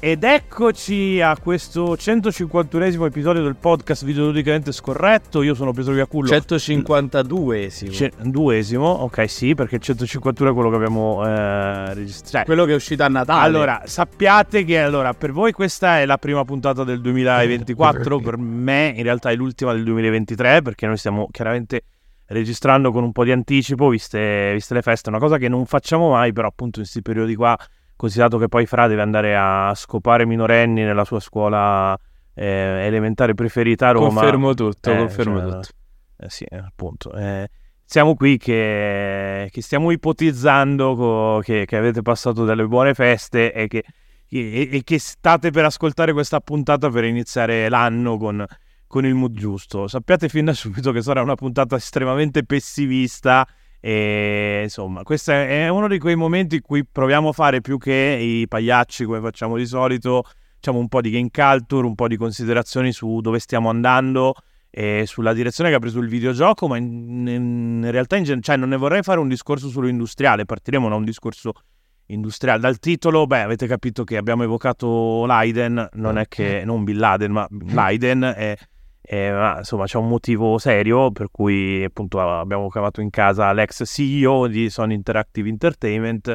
Ed eccoci a questo 151esimo episodio del podcast videoludicamente scorretto. Io sono Pietro Viacullo. 152esimo. Ce- duesimo, ok, sì, perché il 151 è quello che abbiamo eh, registrato. Cioè, Quello che è uscito a Natale. allora, sappiate che allora, per voi questa è la prima puntata del 2024, per me in realtà è l'ultima del 2023, perché noi stiamo chiaramente registrando con un po' di anticipo, viste, viste le feste, una cosa che non facciamo mai, però appunto in questi periodi qua considerato che poi Fra deve andare a scopare minorenni nella sua scuola eh, elementare preferita a Roma. Confermo tutto, Eh, confermo cioè, tutto. eh, sì, appunto. Eh, siamo qui che, che stiamo ipotizzando co- che, che avete passato delle buone feste e che, e- e che state per ascoltare questa puntata per iniziare l'anno con, con il mood giusto. Sappiate fin da subito che sarà una puntata estremamente pessimista e insomma, questo è uno di quei momenti in cui proviamo a fare più che i pagliacci come facciamo di solito, diciamo un po' di game culture, un po' di considerazioni su dove stiamo andando e sulla direzione che ha preso il videogioco, ma in, in realtà in cioè, non ne vorrei fare un discorso solo industriale, partiremo da un discorso industriale. Dal titolo, beh, avete capito che abbiamo evocato Leiden, non è che non Bin Laden, ma Leiden è eh, ma, insomma, c'è un motivo serio per cui appunto abbiamo chiamato in casa l'ex CEO di Sony Interactive Entertainment.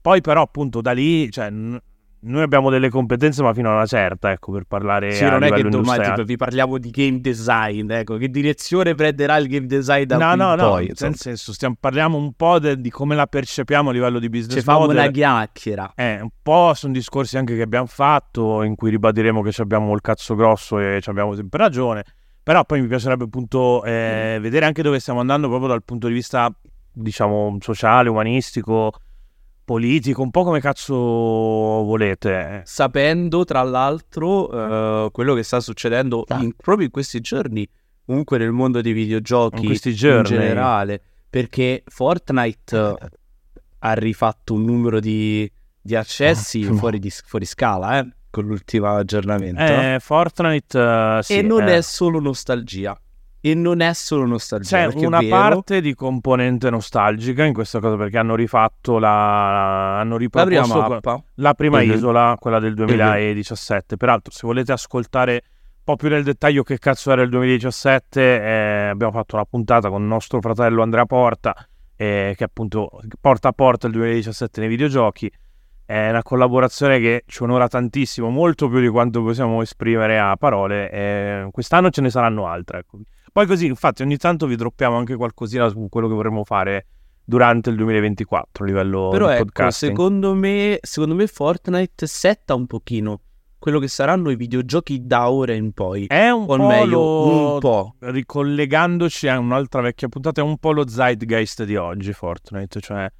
Poi, però, appunto, da lì, cioè, n- noi abbiamo delle competenze, ma fino a una certa, ecco, per parlare Sì, non è che domani tipo, vi parliamo di game design, ecco, che direzione prenderà il game design da No, qui no, in no, poi, insomma. nel senso, stiamo, parliamo un po' de- di come la percepiamo a livello di business Ci facciamo model. una chiacchiera. Eh, un po' sono discorsi anche che abbiamo fatto, in cui ribadiremo che ci abbiamo il cazzo grosso e ci abbiamo sempre ragione. Però poi mi piacerebbe appunto eh, vedere anche dove stiamo andando proprio dal punto di vista, diciamo, sociale, umanistico, politico, un po' come cazzo volete. Sapendo, tra l'altro, eh, quello che sta succedendo in- proprio in questi giorni, comunque nel mondo dei videogiochi In in generale, perché Fortnite ha rifatto un numero di, di accessi Ah, fuori, di- fuori scala, eh, con l'ultimo aggiornamento. Eh, Fortnite, eh, sì, e non eh. è solo nostalgia. E non è solo nostalgia. C'è una vero, parte di componente nostalgica in questa cosa perché hanno rifatto la... hanno La prima mappa. la prima Mhm. isola, quella del 2017. Peraltro, se volete ascoltare un po' più nel dettaglio che cazzo era il 2017, eh, abbiamo fatto una puntata con nostro fratello Andrea Porta, eh, che appunto porta a porta il 2017 nei videogiochi. È una collaborazione che ci onora tantissimo, molto più di quanto possiamo esprimere a parole. eh, quest'anno ce ne saranno altre. Ecco. Poi così, infatti, ogni tanto vi droppiamo anche qualcosina su quello che vorremmo fare durante il 2024 a livello Però ecco, podcasting. secondo me, secondo me Fortnite setta un pochino quello che saranno i videogiochi da ora in poi. È un o po' meglio, lo- un po'. ricollegandoci a un'altra vecchia puntata, è un po' lo zeitgeist di oggi Fortnite, cioè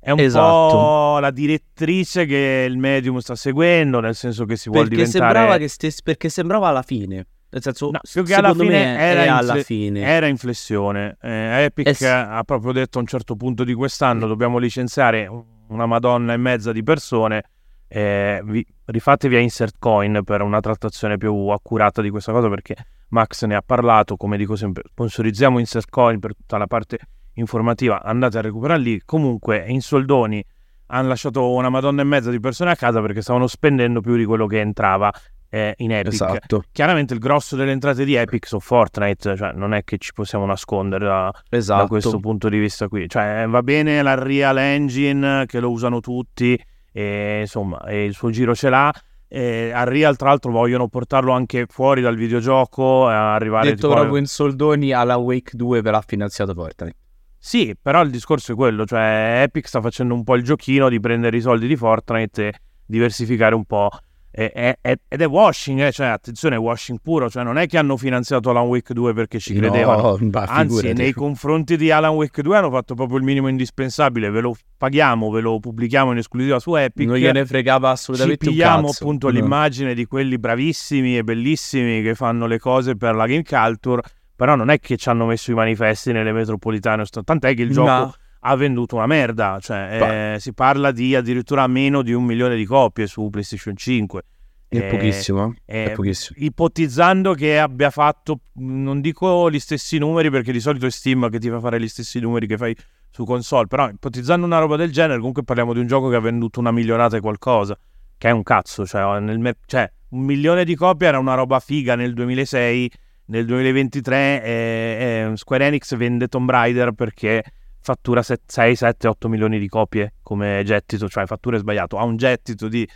è un Esatto. po' la direttrice che il medium sta seguendo, nel senso che si vuole diventare... sembrava che stesse, perché sembrava alla fine. Nel senso, No, più che alla fine era in alla fine. Era in flessione. Eh, Epic sì. ha proprio detto a un certo punto di quest'anno dobbiamo licenziare una madonna e mezza di persone. eh, vi- rifatevi a Insert Coin per una trattazione più accurata di questa cosa perché Max ne ha parlato. Come dico sempre, sponsorizziamo Insert Coin per tutta la parte informativa. Andate a recuperare lì. Comunque, in soldoni hanno lasciato una madonna e mezza di persone a casa perché stavano spendendo più di quello che entrava eh, in Epic. Esatto, Chiaramente il grosso delle entrate di Epic su Fortnite, cioè non è che ci possiamo nascondere da, da esatto. questo punto di vista qui. Cioè va bene la Real Engine che lo usano tutti e insomma e il suo giro ce l'ha. E Unreal tra l'altro vogliono portarlo anche fuori dal videogioco, eh, arrivare Detto tipo- proprio in soldoni alla Wake 2 ve l'ha finanziato Fortnite. Sì, però il discorso è quello, cioè Epic sta facendo un po' il giochino di prendere i soldi di Fortnite e diversificare un po'. Ed è washing, eh, cioè attenzione, è washing puro, cioè non è che hanno finanziato Alan Wake 2 perché ci credevano. No, Anzi, nei confronti di Alan Wake 2 hanno fatto proprio il minimo indispensabile, ve lo paghiamo, ve lo pubblichiamo in esclusiva su Epic. non gliene fregava Ci assolutamente un pigliamo appunto No. l'immagine di quelli bravissimi e bellissimi che fanno le cose per la game culture, però non è che ci hanno messo i manifesti nelle metropolitane, tant'è che il gioco Ma- ha venduto una merda, cioè eh, si parla di addirittura meno di un milione di copie su PlayStation 5. È Eh, pochissimo, eh? eh, è pochissimo. ipotizzando che abbia fatto, non dico gli stessi numeri perché di solito è Steam che ti fa fare gli stessi numeri che fai su console, però ipotizzando una roba del genere comunque parliamo di un gioco che ha venduto una milionata e qualcosa, che è un cazzo, cioè, nel, cioè un milione di copie era una roba figa nel 2006, nel 2023 eh, eh, Square Enix vende Tomb Raider perché fattura 6, 7, 8 milioni di copie come gettito, cioè fattura è sbagliato, ha un gettito di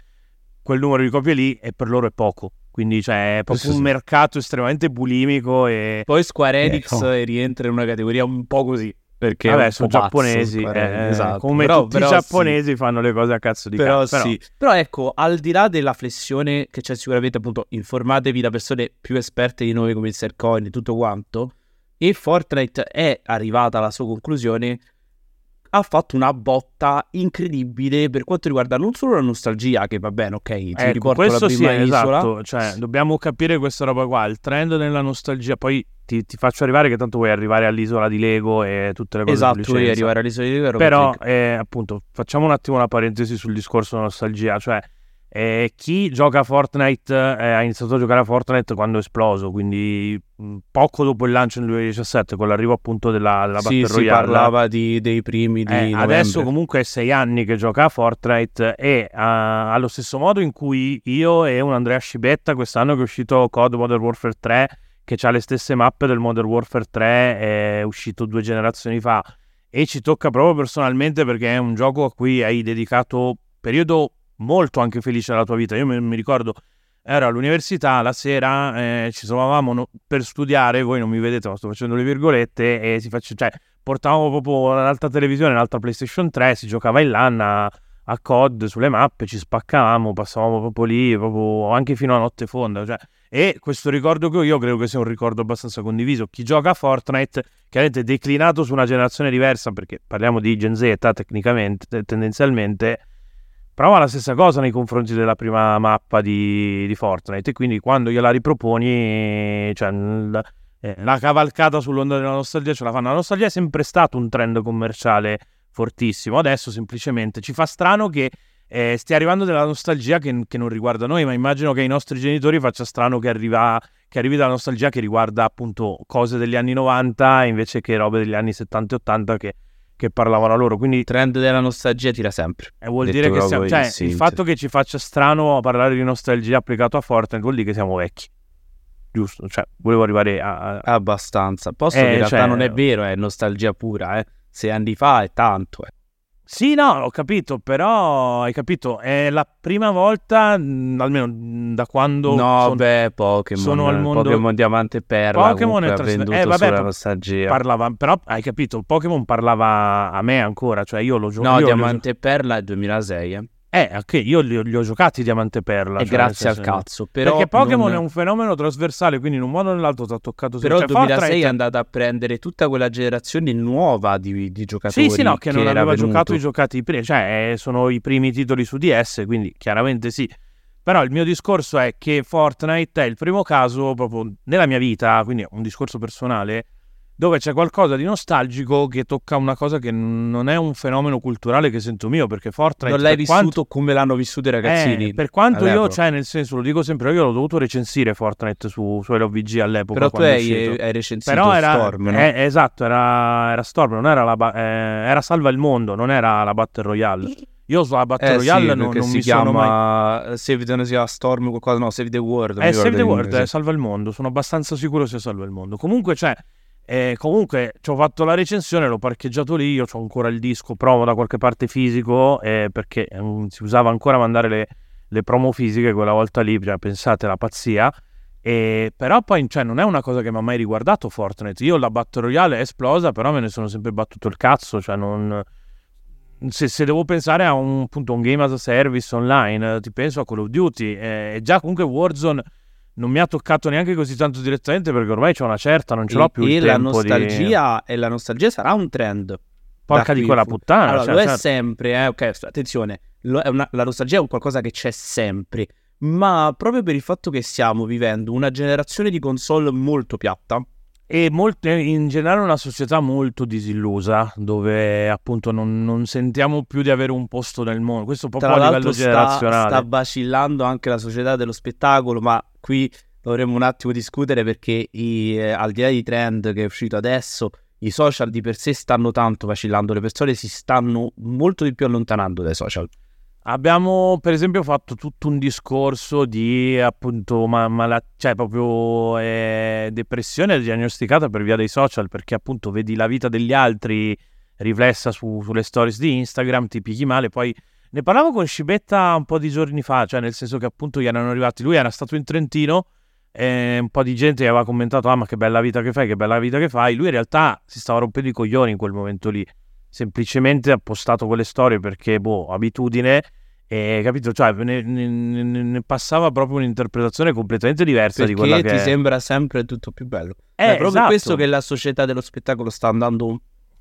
quel numero di copie lì e per loro è poco. Quindi cioè, è proprio sì, un sì. mercato estremamente bulimico e... Poi Square Enix ecco. rientra in una categoria un po' così. Perché Vabbè, sono giapponesi, eh, esatto. come però, tutti però i giapponesi sì. fanno le cose a cazzo di però cazzo. Sì. Però ecco, al di là della flessione che c'è sicuramente appunto, informatevi da persone più esperte di noi come il Sercoin e tutto quanto, e Fortnite è arrivata alla sua conclusione, ha fatto una botta incredibile per quanto riguarda non solo la nostalgia, che va bene, ok, ti ecco, riporto questo la prima sì, isola. Esatto, cioè, dobbiamo capire questa roba qua, il trend nella nostalgia, poi ti, ti, faccio arrivare che tanto vuoi arrivare all'isola di Lego e tutte le cose Esatto, vuoi arrivare all'isola di Lego. Però, eh, appunto, facciamo un attimo una parentesi sul discorso nostalgia, cioè eh, chi gioca a Fortnite eh, ha iniziato a giocare a Fortnite quando è esploso, quindi mh, poco dopo il lancio nel 2017, con l'arrivo appunto della, della sì, Battle Royale. Si parlava di, dei primi di eh, Adesso comunque è sei anni che gioca a Fortnite e uh, allo stesso modo in cui io e un Andrea Scibetta quest'anno che è uscito COD Modern Warfare 3, che ha le stesse mappe del Modern Warfare 3, è uscito due generazioni fa e ci tocca proprio personalmente perché è un gioco a cui hai dedicato periodo molto anche felice della tua vita. Io mi, mi ricordo, ero all'università, la sera eh, ci trovavamo no, per studiare, voi non mi vedete ma sto facendo le virgolette, e si faccia, cioè, portavamo proprio l'alta televisione, l'altra PlayStation 3, si giocava in LAN a, a COD sulle mappe, ci spaccavamo, passavamo proprio lì, proprio anche fino a notte fonda. Cioè, e questo ricordo che ho io credo che sia un ricordo abbastanza condiviso. Chi gioca a Fortnite, chiaramente declinato su una generazione diversa, perché parliamo di Gen Z tecnicamente, tendenzialmente, prova la stessa cosa nei confronti della prima mappa di, di Fortnite e quindi quando gliela riproponi cioè, la, eh, la cavalcata sull'onda della nostalgia ce la fanno. La nostalgia è sempre stato un trend commerciale fortissimo. Adesso semplicemente ci fa strano che eh, stia arrivando della nostalgia che, che, non riguarda noi ma immagino che ai nostri genitori faccia strano che, arriva, che arrivi dalla nostalgia che riguarda appunto cose degli anni 90 invece che robe degli anni 70 e 80 che che parlavano loro. Quindi il trend della nostalgia tira sempre. E vuol dire che siamo, cioè, il fatto che ci faccia strano parlare di nostalgia applicato a Fortnite vuol dire che siamo vecchi. Giusto, cioè, volevo arrivare a. Abbastanza. Posto eh, che in realtà cioè... non è vero, è nostalgia pura, eh. Sei anni fa è tanto, eh. Sì, no, ho capito, però hai capito, è la prima volta, mh, almeno da quando No, sono, beh, Pokémon, sono al mondo Pokémon Diamante Perla, Pokémon è trasferito eh, vabbè, sulla nostalgia. Parlava, però hai capito, Pokémon parlava a me ancora, cioè io lo gioco No, Diamante e Perla è 2006, eh. Eh, ok, io li, li ho giocati Diamante e Perla. E cioè, grazie al cazzo. Però perché Pokémon non... è un fenomeno trasversale, quindi in un modo o nell'altro ti ha toccato Però il cioè, 2006 Fortnite... è andata a prendere tutta quella generazione nuova di, di giocatori. Sì, sì, no, che, che non aveva venuto. giocato i giocati prima. Cioè, eh, sono i primi titoli su DS, quindi chiaramente sì. Però il mio discorso è che Fortnite è il primo caso proprio nella mia vita, quindi è un discorso personale, dove c'è qualcosa di nostalgico che tocca una cosa che non è un fenomeno culturale che sento mio, perché Fortnite... Non l'hai vissuto quanto... come l'hanno vissuto i ragazzini. Eh, per quanto io, all'epoca. cioè, nel senso, lo dico sempre, io l'ho dovuto recensire Fortnite su, su LOVG all'epoca. Però tu hai, hai recensito Però era, Storm, no? eh, esatto, era, era Storm, non era la... ba- eh, era Salva il Mondo, non era la Battle Royale. Io sulla Battle Eh, Royale sì, non, non si mi sono mai... chiama Save the, sia Storm qualcosa, no, Save the World. Eh, Save the World, eh, salva il mondo. Sono abbastanza sicuro sia salva il mondo. Comunque, cioè, eh, comunque ci ho fatto la recensione, l'ho parcheggiato lì. Io ho ancora il disco, provo da qualche parte fisico eh, perché mm, si usava ancora mandare le, le promo fisiche quella volta lì. Cioè, pensate, la pazzia. E, però poi cioè, non è una cosa che mi ha mai riguardato Fortnite. Io la Battle Royale è esplosa, però me ne sono sempre battuto il cazzo. Cioè, non. Se, se devo pensare a un, appunto, un game as a service online, eh, ti penso a Call of Duty. eh, E già comunque Warzone non mi ha toccato neanche così tanto direttamente perché ormai c'ho una certa, non ce l'ho più e il la tempo di... nostalgia, e la nostalgia sarà un trend. Porca di quella puttana. Allora, cioè, lo è certo. sempre, eh, ok, attenzione, è una- la nostalgia è un qualcosa che c'è sempre, ma proprio per il fatto che stiamo vivendo una generazione di console molto piatta, E molte- in generale una società molto disillusa, dove appunto non, non sentiamo più di avere un posto nel mondo. Questo proprio tra a livello sta, generazionale. sta vacillando anche la società dello spettacolo, ma qui dovremmo un attimo discutere perché i- eh, al di là di trend che è uscito adesso, i social di per sé stanno tanto vacillando, le persone si stanno molto di più allontanando dai social. Abbiamo per esempio fatto tutto un discorso di appunto ma, mala- cioè proprio eh, depressione diagnosticata per via dei social perché appunto vedi la vita degli altri riflessa su, sulle stories di Instagram, ti pigli male, poi ne parlavo con Scibetta un po' di giorni fa, cioè nel senso che appunto gli erano arrivati, lui era stato in Trentino e un po' di gente gli aveva commentato ah ma che bella vita che fai, che bella vita che fai, lui in realtà si stava rompendo i coglioni in quel momento lì, semplicemente ha postato quelle storie perché boh, abitudine e capito? Cioè, ne, ne, ne, passava proprio un'interpretazione completamente diversa Perché di quella che ti è. sembra sempre tutto più bello. Eh, è proprio esatto. questo che la società dello spettacolo sta andando un,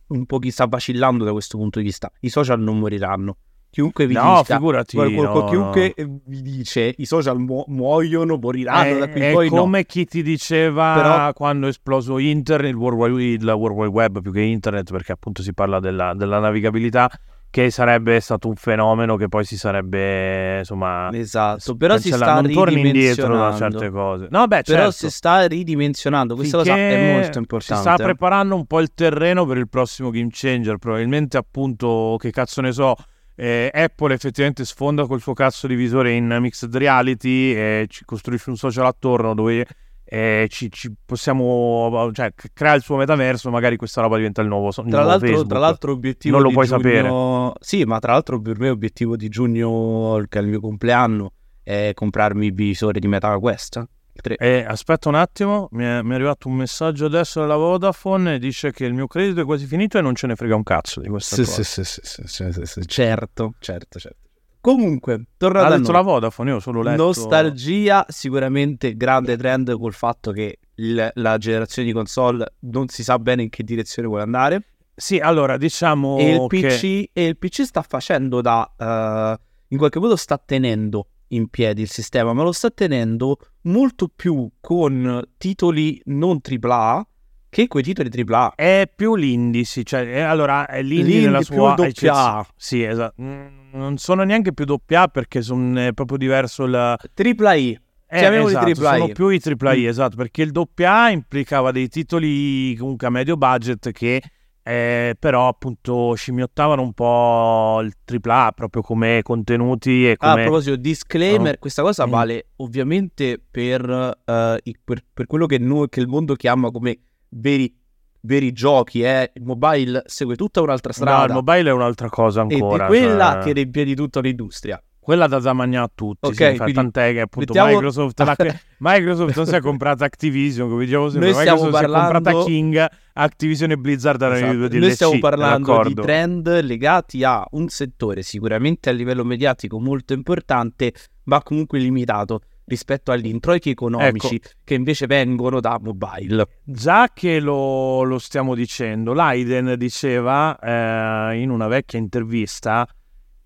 un po' chi sta vacillando da questo punto di vista. I social non moriranno. Chiunque vi No, dica, figurati, qual- qual- no, chiunque vi dice i social mu- muoiono, moriranno da qui è poi no. come chi ti diceva Però- quando è esploso internet, il World, Wide, il World Wide Web più che internet, perché appunto si parla della, della navigabilità, che sarebbe stato un fenomeno che poi si sarebbe insomma Esatto, però si sta non torni indietro da certe cose. No, beh, Però certo. si sta ridimensionando, questa cosa Finché è molto importante. Si sta preparando un po' il terreno per il prossimo game changer. Probabilmente, appunto, che cazzo ne so. eh, Apple effettivamente sfonda col suo cazzo di visore in mixed reality e ci costruisce un social attorno dove eh, ci, ci possiamo cioè crea il suo metaverso magari questa roba diventa il nuovo, il Tra nuovo l'altro, Facebook. tra l'altro obiettivo Non lo di puoi giugno... sapere. Sì, ma tra l'altro per me obiettivo di giugno, che è il mio compleanno, è comprarmi il visore di MetaQuest. Il tre. Eh, aspetta un attimo, mi è, mi è arrivato un messaggio adesso dalla Vodafone dice che il mio credito è quasi finito e non ce ne frega un cazzo di questa Sì, cosa. sì, sì, sì, sì, sì, certo, certo, certo. Comunque, Ha tornando a detto noi. la Vodafone, io solo letto... Nostalgia, sicuramente grande trend col fatto che il- la generazione di console non si sa bene in che direzione vuole andare. Sì, allora diciamo e, il che... PC, e il PC sta facendo da... eh, in qualche modo sta tenendo in piedi il sistema, ma lo sta tenendo molto più con titoli non AAA che quei titoli AAA. È più l'indie, sì, cioè, eh, allora è l'indie, nella più sua doppia eccezione. A. Sì, esatto. Non sono neanche più doppia A perché sono è proprio diverso il... AAA. Eh, Chiamiamoli esatto, sono più i AAA, Mm. esatto, perché il doppia A implicava dei titoli comunque a medio budget che eh, però appunto scimmiottavano un po' il AAA proprio come contenuti e Ah, a come... proposito, disclaimer, Oh. questa cosa Mm. vale ovviamente per, eh, i- per, per quello che, noi, che il mondo chiama come veri, veri giochi. Eh. Il mobile segue tutta un'altra No, strada il mobile è un'altra cosa ancora. di quella cioè- tiene in piedi tutta l'industria. Quella da Zamagna a tutti, Ok, sì, quindi tant'è che appunto mettiamo- Microsoft, l'ha- Microsoft non si è comprata Activision, come dicevo sempre, Noi Microsoft si è comprata parlando- King, Activision e Blizzard erano i Esatto. due DLC, Noi stiamo parlando di d'accordo? trend legati a un settore sicuramente a livello mediatico molto importante, ma comunque limitato rispetto agli introiti economici Ecco. che invece vengono da mobile. Già che lo, lo stiamo dicendo, Leiden diceva eh, in una vecchia intervista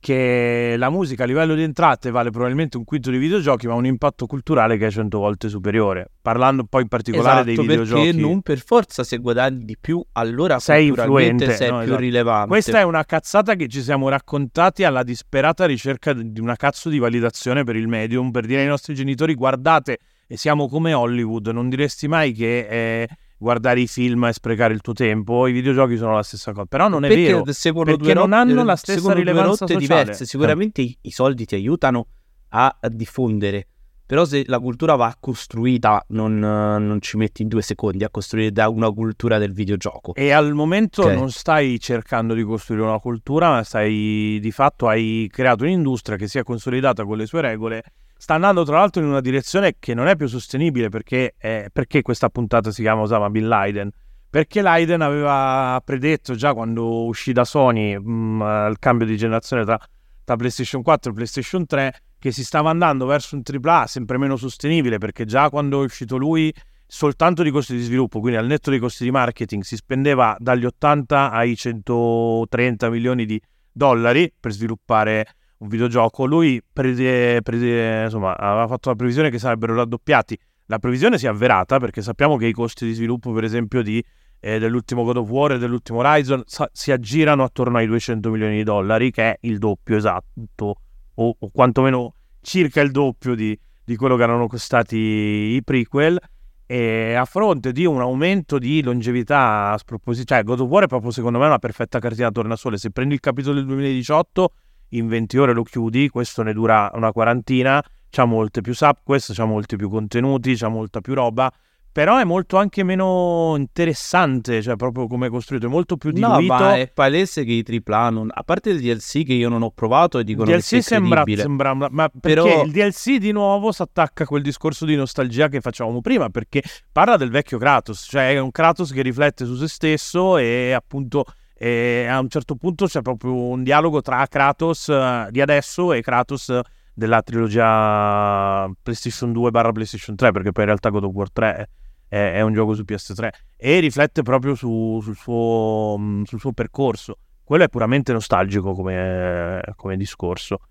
che la musica a livello di entrate vale probabilmente un quinto di videogiochi, ma ha un impatto culturale che è cento volte superiore. Parlando poi in particolare dei Esatto, videogiochi. perché non per forza se guadagni di più, allora Sei influente, sei no, più esatto. rilevante. Questa è una cazzata che ci siamo raccontati alla disperata ricerca di una cazzo di validazione per il medium, per dire ai nostri genitori guardate e siamo come Hollywood, non diresti mai che eh, guardare i film è sprecare il tuo tempo, i videogiochi sono la stessa cosa, però non è perché vero. seguono perché due non hanno la stessa rilevanza rotte sociale. diverse. Sicuramente i, i soldi ti aiutano a, diffondere, però se la cultura va costruita non, eh, non ci metti in due secondi a costruire da una cultura del videogioco. E al momento Ok. non stai cercando di costruire una cultura, ma stai di fatto hai creato un'industria che si è consolidata con le sue regole. Sta andando tra l'altro in una direzione che non è più sostenibile perché, eh, perché questa puntata si chiama Osama Bin Laden? Perché Laden aveva predetto già quando uscì da Sony mh, al cambio di generazione tra, tra PlayStation 4 e PlayStation 3 che si stava andando verso un AAA sempre meno sostenibile perché già quando è uscito lui soltanto di costi di sviluppo, quindi al netto dei costi di marketing, si spendeva dagli 80 ai 130 milioni di dollari per sviluppare un videogioco. Lui prede- prede- insomma, aveva fatto la previsione che sarebbero raddoppiati. La previsione si è avverata perché sappiamo che i costi di sviluppo, per esempio, di, eh, dell'ultimo God of War e dell'ultimo Horizon sa- si aggirano attorno ai 200 milioni di dollari, che è il doppio esatto, o, o quantomeno circa il doppio di, di quello che erano costati i prequel. E a fronte di un aumento di longevità sproposito, cioè God of War è proprio secondo me una perfetta cartina tornasole. Se prendi il capitolo del 2018, in 20 ore lo chiudi, questo ne dura una quarantina, c'ha molte più subquest, c'ha molti più contenuti, c'ha molta più roba, però è molto anche meno interessante, cioè proprio come è costruito, è molto più diluito. No, è palese che i AAA non... A parte il DLC che io non ho provato e dicono il DLC DLC sembra, sembra, ma perché Però- il DLC di nuovo si attacca a quel discorso di nostalgia che facevamo prima, perché parla del vecchio Kratos, cioè è un Kratos che riflette su se stesso e appunto e a un certo punto c'è proprio un dialogo tra Kratos eh, di adesso e Kratos della trilogia PlayStation 2 barra PlayStation 3, perché poi in realtà God of War 3 è, è un gioco su PS3 e riflette proprio su- sul, suo, mh, sul suo percorso. Quello è puramente nostalgico come, come discorso.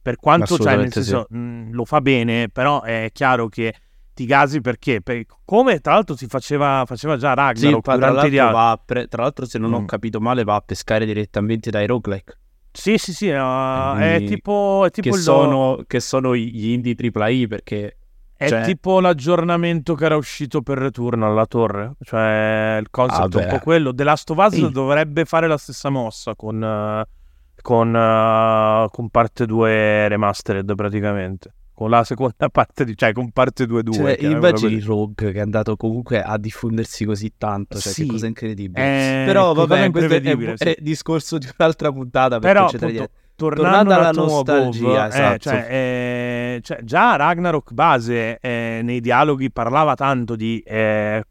Per quanto, cioè, nel Assolutamente sì. senso, mh, lo fa bene, però è chiaro che ti gasi perché? Per- come tra l'altro si faceva, faceva già Sì, Ragnarok ma tra l'altro, pre- tra l'altro, se non ho Mm. capito male, va a pescare direttamente dai roguelike. Sì, sì, sì, uh, è tipo, è tipo Che il- sono, che sono gli indie AAA perché È Cioè- tipo l'aggiornamento che era uscito per Return alla torre, cioè il concept è un po' quello. The Last of Us Sì. dovrebbe fare la stessa mossa con, eh, con, eh, con parte 2 remastered praticamente. Con la seconda parte, di, cioè con parte 2-2. Cioè, immagini così. Rogue che è andato comunque a diffondersi così tanto, cioè Sì. che cosa incredibile. È Però vabbè, questo è, imprevedibile, sì. è discorso di un'altra puntata Però appunto, tornando, tornando alla nostalgia, eh, esatto. cioè, eh, cioè, già Ragnarok base eh, nei dialoghi parlava tanto di eh,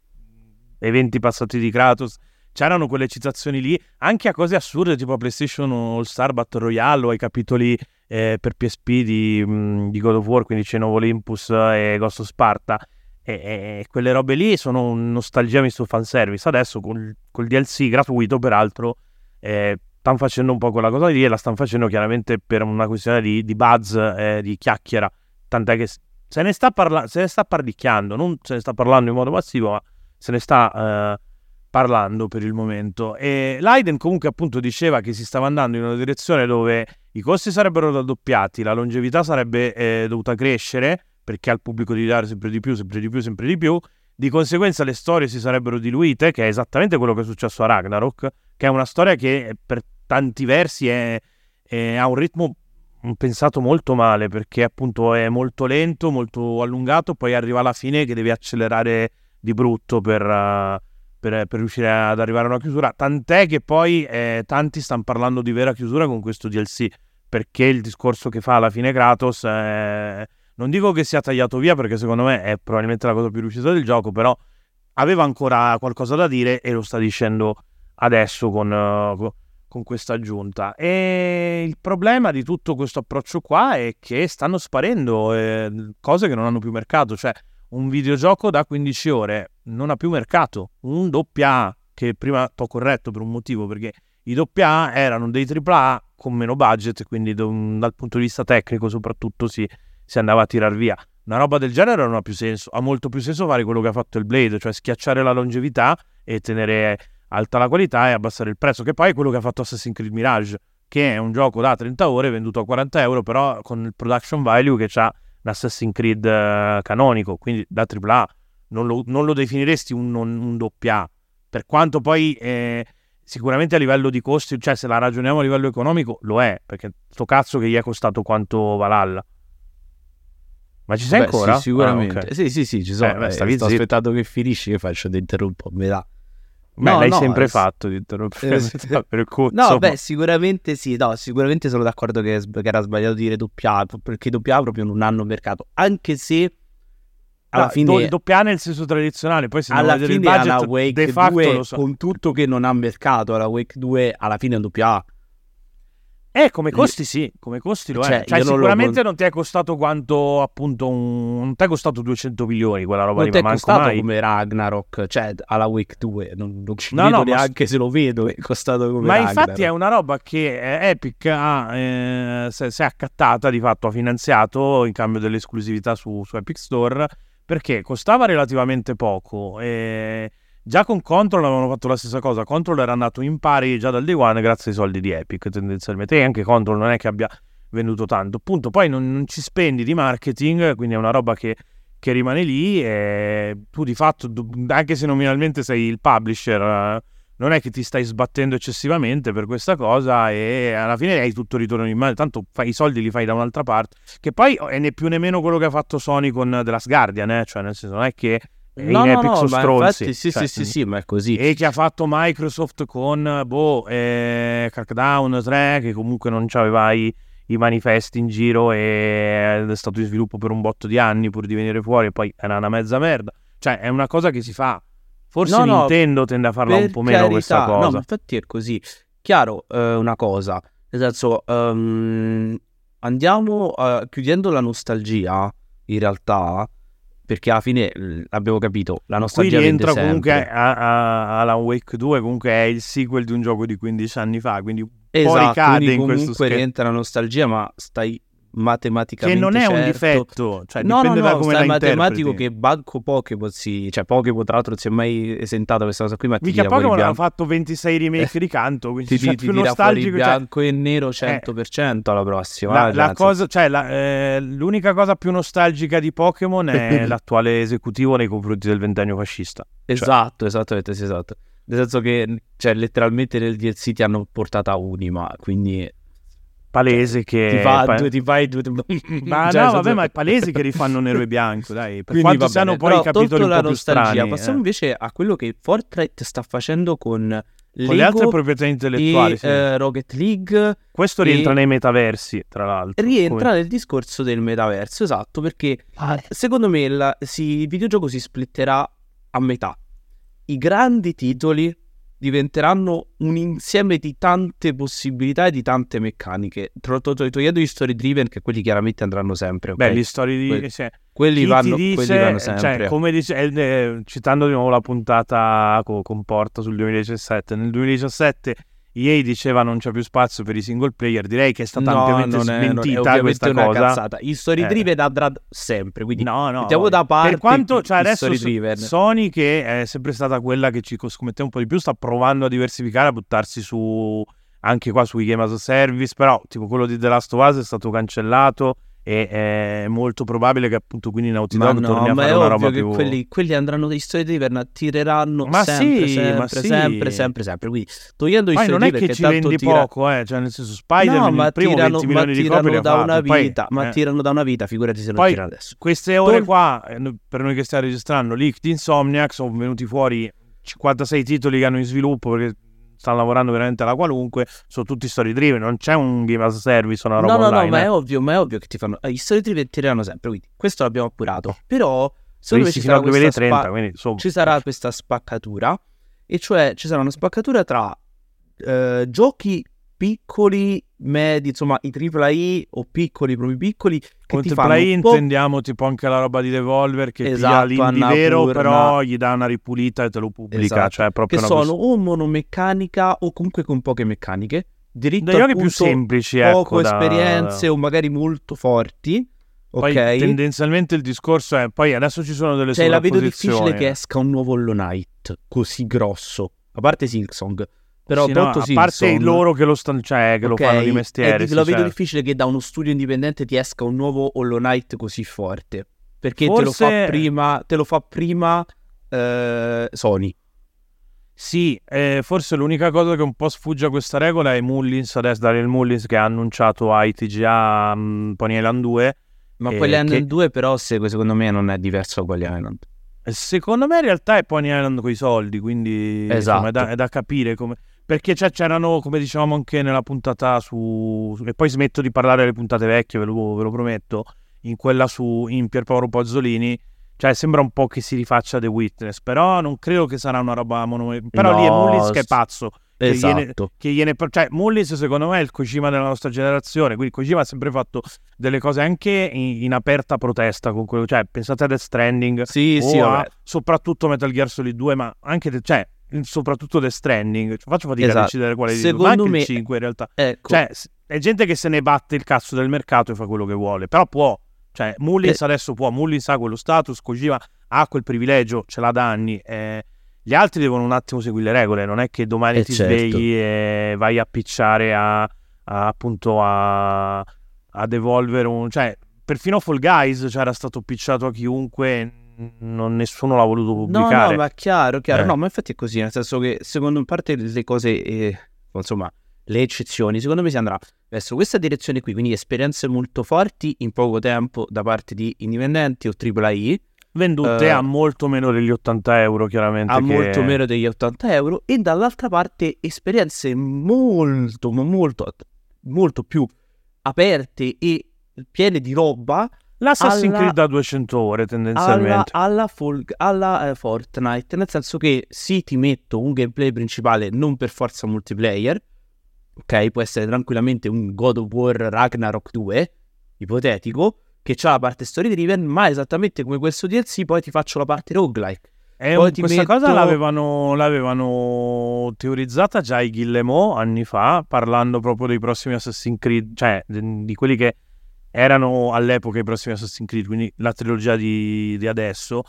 eventi passati di Kratos. C'erano quelle citazioni lì, anche a cose assurde, tipo a PlayStation All Star Battle Royale o ai capitoli eh, per PSP di, mh, di God of War, quindi of Olympus e Ghost of Sparta. E, e quelle robe lì sono nostalgia misto fanservice. Adesso col, col DLC gratuito, peraltro, eh, stanno facendo un po' quella cosa lì e la stanno facendo chiaramente per una questione di, di buzz, eh, di chiacchiera. Tant'è che se ne sta, parla- se ne sta parlicchiando, non se ne sta parlando in modo massivo, ma se ne sta eh, parlando per il momento. E Leiden comunque appunto diceva che si stava andando in una direzione dove i costi sarebbero raddoppiati, la longevità sarebbe eh, dovuta crescere perché al pubblico di dare sempre di più, sempre di più, sempre di più. Di conseguenza le storie si sarebbero diluite, che è esattamente quello che è successo a Ragnarok, che è una storia che per tanti versi è, è- ha un ritmo pensato molto male, perché appunto è molto lento, molto allungato, poi arriva alla fine che devi accelerare di brutto per, eh, per- per riuscire ad arrivare a una chiusura. Tant'è che poi eh, tanti stanno parlando di vera chiusura con questo DLC, perché il discorso che fa alla fine Kratos è- non dico che sia tagliato via, perché secondo me è probabilmente la cosa più riuscita del gioco, però aveva ancora qualcosa da dire e lo sta dicendo adesso con, eh, co- con questa aggiunta. E il problema di tutto questo approccio qua è che stanno sparendo eh, cose che non hanno più mercato, cioè un videogioco da 15 ore non ha più mercato, un doppia che prima t'ho corretto per un motivo, perché i doppia erano dei AAA con meno budget, quindi dal punto di vista tecnico soprattutto si, si andava a tirar via. Una roba del genere non ha più senso, ha molto più senso fare quello che ha fatto il Blade, cioè schiacciare la longevità e tenere alta la qualità e abbassare il prezzo, che poi è quello che ha fatto Assassin's Creed Mirage, che è un gioco da 30 ore venduto a 40 euro, però con il production value che ha l'Assassin's Creed eh, canonico, quindi da AAA. Non lo, non lo definiresti un, un, doppia, per quanto poi eh, sicuramente a livello di costi, cioè se la ragioniamo a livello economico, lo è, perché sto cazzo che gli è costato quanto Valhalla. Ma ci sei Beh, ancora? Sì, sicuramente. Ah, ok. Sì, sì, sì, ci sono. Eh, beh, Eh, sto aspettando che finisci, che faccio? Ti interrompo a metà. Beh, No, l'hai no, sempre eh, fatto di interrompere eh, per cui, No, insomma. beh, sicuramente sì, no, sicuramente sono d'accordo che, che era sbagliato dire doppia, perché doppia proprio non hanno mercato, anche se alla fine, do- doppia nel senso tradizionale, poi se alla vedere fine budget, alla Wake de facto 2, lo so. con tutto che non ha mercato, la Wake 2 alla fine è un doppia A. Eh, come costi sì, come costi lo Cioè, è. Cioè, io non lo sicuramente non ti è costato quanto appunto un... non ti è costato 200 milioni quella roba Non lì, ti è ma costato mai. come Ragnarok, cioè alla Wake 2, non, non ci No, no, ma- neanche se lo vedo, è costato come Ma Ragnarok. infatti è una roba che eh, Epic ha, eh, si si è accattata, di fatto ha finanziato in cambio dell'esclusività su, su Epic Store, perché costava relativamente poco. E già con Control avevano fatto la stessa cosa. Control era andato in pari già dal day one grazie ai soldi di Epic tendenzialmente. E anche Control non è che abbia venduto tanto. Appunto, poi non, non ci spendi di marketing, quindi è una roba che, che rimane lì. E tu di fatto, anche se nominalmente sei il publisher, eh, non è che ti stai sbattendo eccessivamente per questa cosa e alla fine hai tutto ritorno in mano, tanto fai, i soldi li fai da un'altra parte, che poi è né più né meno quello che ha fatto Sony con The Last Guardian, eh? cioè nel senso non è che no, in no, Epic no, sono ma stronzi, infatti, sì, cioè, sì, sì, sì, ma è così. e che ha fatto Microsoft con boh, eh, Crackdown 3 che comunque non c'aveva i, i manifesti in giro e è stato in sviluppo per un botto di anni pur di venire fuori e poi era una mezza merda cioè è una cosa che si fa forse No, no, Nintendo tende a farla un po' meno questa carità, No, cosa. ma infatti è così. Chiaro, eh, una cosa, nel senso, ehm, andiamo eh, chiudendo la nostalgia, in realtà, perché alla fine abbiamo capito, la qui nostalgia vende rientra comunque a, a- Alan Wake 2 comunque è il sequel di un gioco di 15 anni fa quindi Esatto, ricade quindi in questo comunque schema rientra la nostalgia, ma stai che matematicamente non è un certo. difetto cioè No, no, dipende da no, come la matematico interpreti che Banco Pokémon si... Cioè Pokémon tra l'altro non si è mai esentata questa cosa qui, ma mica fuori Pokémon hanno fatto 26 remake di canto quindi Ti, cioè, ti, ti più fuori nostalgico cioè, bianco e nero 100% alla prossima. La, eh, la cioè, cosa, cioè, la- eh, l'unica cosa più nostalgica di Pokémon è l'attuale esecutivo nei confronti del ventennio fascista. senso- Esatto, esattamente, sì, esatto. Nel senso che, cioè, letteralmente nel DLC ti hanno portata Unima, quindi Palese che... ti, fa pa- ti fai due... Ma cioè, no, vabbè, due- ma è palese che rifanno nero e bianco, dai. Per Quindi quanto va siano bene, poi però, i capitoli tolto un la po' più nostalgia, strani. passiamo eh. invece a quello che Fortnite sta facendo con Con le altre Lego proprietà e intellettuali, sì. eh, Rocket League Questo e- rientra nei metaversi, tra l'altro. rientra Come- nel discorso del metaverso, esatto, perché secondo me la- si- il videogioco si splitterà a metà. I grandi titoli diventeranno un insieme di tante possibilità e di tante meccaniche. Tro- to- to- Togliendo gli story driven, che quelli chiaramente andranno sempre. ok? Beh, le storie di... Que- quelli, vanno, ti quelli dice, vanno sempre. cioè, come dice, eh, eh, citando di nuovo la puntata co- con Porta sul 2017, nel 2017 EA diceva non c'è più spazio per i single player, direi che è stata No, ampiamente non è, non è smentita questa una cosa. cazzata. Il story Eh. driven andrà sempre, quindi No, no, mettiamo da parte per quanto cioè adesso. Sony che è sempre stata quella che ci scommetteva un po' di più sta provando a diversificare a buttarsi su anche qua sui game as a service però tipo quello di The Last of Us è stato cancellato e è molto probabile che appunto quindi Naughty Ma Dog no, torni a ma fare una roba che più quelli, quelli andranno dei story driven, attireranno Ma sempre, sì, sempre, ma sì. sempre, sempre, sempre. Quindi togliendo i poi story non è che ci vendi tira- poco eh cioè nel senso Spider-Man No, ma primo tirano, 20 ma milioni di copie da una fatte. Poi, vita, ma eh, tirano da una vita, figurati se non Poi- tirano adesso. queste ore Tol- qua eh, per noi che stiamo registrando leak di Insomniac sono venuti fuori 56 titoli che hanno in sviluppo perché stanno lavorando veramente alla qualunque sono tutti story driven non c'è un game as a service o una roba No, no, no, online ma eh. è ovvio, ma è ovvio che ti fanno. eh, I story driven tireranno sempre, quindi questo l'abbiamo appurato. Però, secondo ci sarà, al questa 2030 spa- quindi insomma ci sarà questa spaccatura, e cioè ci sarà una spaccatura tra eh, giochi piccoli, medi, insomma, i AAA o piccoli, proprio piccoli, con AAA intendiamo tipo anche la roba di Devolver che Esatto, piglia l'indie vero Annapurna. però gli dà una ripulita e te lo pubblica Esatto, cioè proprio che sono o monomeccanica o comunque con poche meccaniche. Diritto al giochi più semplici ecco poco da- esperienze o magari molto forti. poi ok? tendenzialmente il discorso è poi adesso ci sono delle Cioè, la vedo difficile che esca un nuovo Hollow Knight così grosso. A parte Silksong. Però Sì, no, a parte Silksong, loro che lo, stanno cioè, che ok, lo fanno di mestiere sì, lo vedo cioè. difficile che da uno studio indipendente ti esca un nuovo Hollow Knight così forte. Perché te lo fa Forse- prima, te lo fa prima eh, Sony. Sì, eh, forse l'unica cosa che un po' sfugge a questa regola è Mullins, adesso Daniel Mullins che ha annunciato a ITGA um, Pony Island 2. Ma Eh, Pony Island che- 2 però se- secondo me non è diverso da Pony Island. Secondo me in realtà è Pony Island con i soldi, quindi insomma, Esatto. è, da, è da capire come... Perché c'erano, come dicevamo anche nella puntata su... E poi smetto di parlare delle puntate vecchie, ve lo, ve lo prometto, in quella su in Pierpaolo Pazzolini, cioè sembra un po' che si rifaccia The Witness, però non credo che sarà una roba mono... Però lì è No, Mullins che è pazzo. Che gliene- Esatto. che gliene cioè Mullins secondo me è il Kojima della nostra generazione quindi Kojima ha sempre fatto delle cose anche in, in aperta protesta con quello cioè pensate a Death Stranding Sì, sì, a- soprattutto Metal Gear Solid 2 ma anche cioè soprattutto Death Stranding Cioè, faccio fatica a Esatto. decidere quale di due ma anche me- il 5 in realtà Ecco. cioè è gente che se ne batte il cazzo del mercato e fa quello che vuole però può cioè Mullins Eh. adesso può Mullins ha quello status Kojima ha quel privilegio ce l'ha da anni eh, gli altri devono un attimo seguire le regole, non è che domani Eh, ti certo. svegli e vai a picciare a, a- appunto a, a devolvere un... cioè perfino Fall Guys c'era stato picciato a chiunque non, nessuno l'ha voluto No, pubblicare. no, ma chiaro, chiaro. Eh. No, ma infatti è così, nel senso che secondo me, parte le cose, eh, insomma, le eccezioni, secondo me si andrà verso questa direzione qui, quindi esperienze molto forti in poco tempo da parte di indipendenti o AAA, Vendute Eh, a molto meno degli 80 euro, chiaramente. a che- molto meno degli 80 euro, e dall'altra parte esperienze molto, ma molto, molto più aperte e piene di roba L'Assassin's alla- Creed da 200 ore, alla, tendenzialmente. alla, Fall- alla, eh, Fortnite, nel senso che sì, ti metto un gameplay principale non per forza multiplayer, ok? Può essere tranquillamente un God of War Ragnarok 2, ipotetico, che ha la parte story driven, ma esattamente come questo DLC poi ti faccio la parte roguelike. E ti questa metto- cosa l'avevano, l'avevano teorizzata già i Guillemot anni fa, parlando proprio dei prossimi Assassin's Creed, cioè di quelli che erano all'epoca i prossimi Assassin's Creed, quindi la trilogia di, di adesso,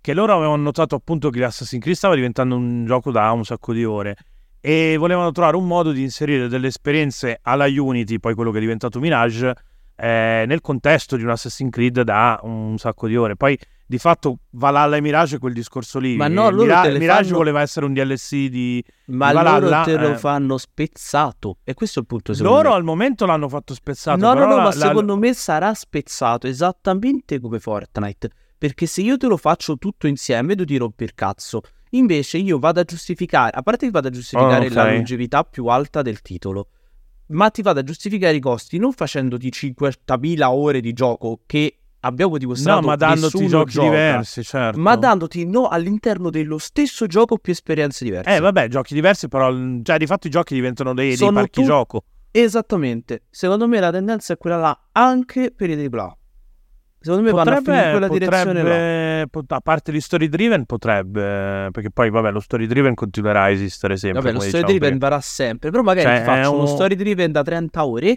che loro avevano notato appunto che Assassin's Creed stava diventando un gioco da un sacco di ore e volevano trovare un modo di inserire delle esperienze alla Unity, poi quello che è diventato Mirage, eh, nel contesto di un Assassin's Creed da un sacco di ore. Poi di fatto Valhalla e Mirage è quel discorso lì. Ma no, loro Mira- te Mirage fanno- voleva essere un DLC di... Ma Di Valhalla, loro te lo eh. fanno spezzato, e questo è il punto Loro me. al momento l'hanno fatto spezzato. No, no, no, la- ma la- secondo me sarà spezzato esattamente come Fortnite. Perché se io te lo faccio tutto insieme, tu ti rompi il cazzo. Invece io vado a giustificare, a parte che vado a giustificare Oh, ok. la longevità più alta del titolo, ma ti vado a giustificare i costi non facendoti 50.000 ore di gioco che abbiamo dimostrato No, ma dandoti giochi gioca, diversi, certo. ma dandoti no all'interno dello stesso gioco più esperienze diverse. Eh, vabbè, giochi diversi, però... Cioè, di fatto i giochi diventano dei, dei parchi tu- gioco. Esattamente. Secondo me la tendenza è quella là anche per i AAA. Secondo me vanno a quella direzione là. potrebbe- pot- a parte gli story driven potrebbe, perché poi vabbè lo story driven continuerà a esistere sempre. Vabbè, lo story diciamo driven prima. varrà sempre, però magari Cioè, faccio uno un- story driven da 30 ore,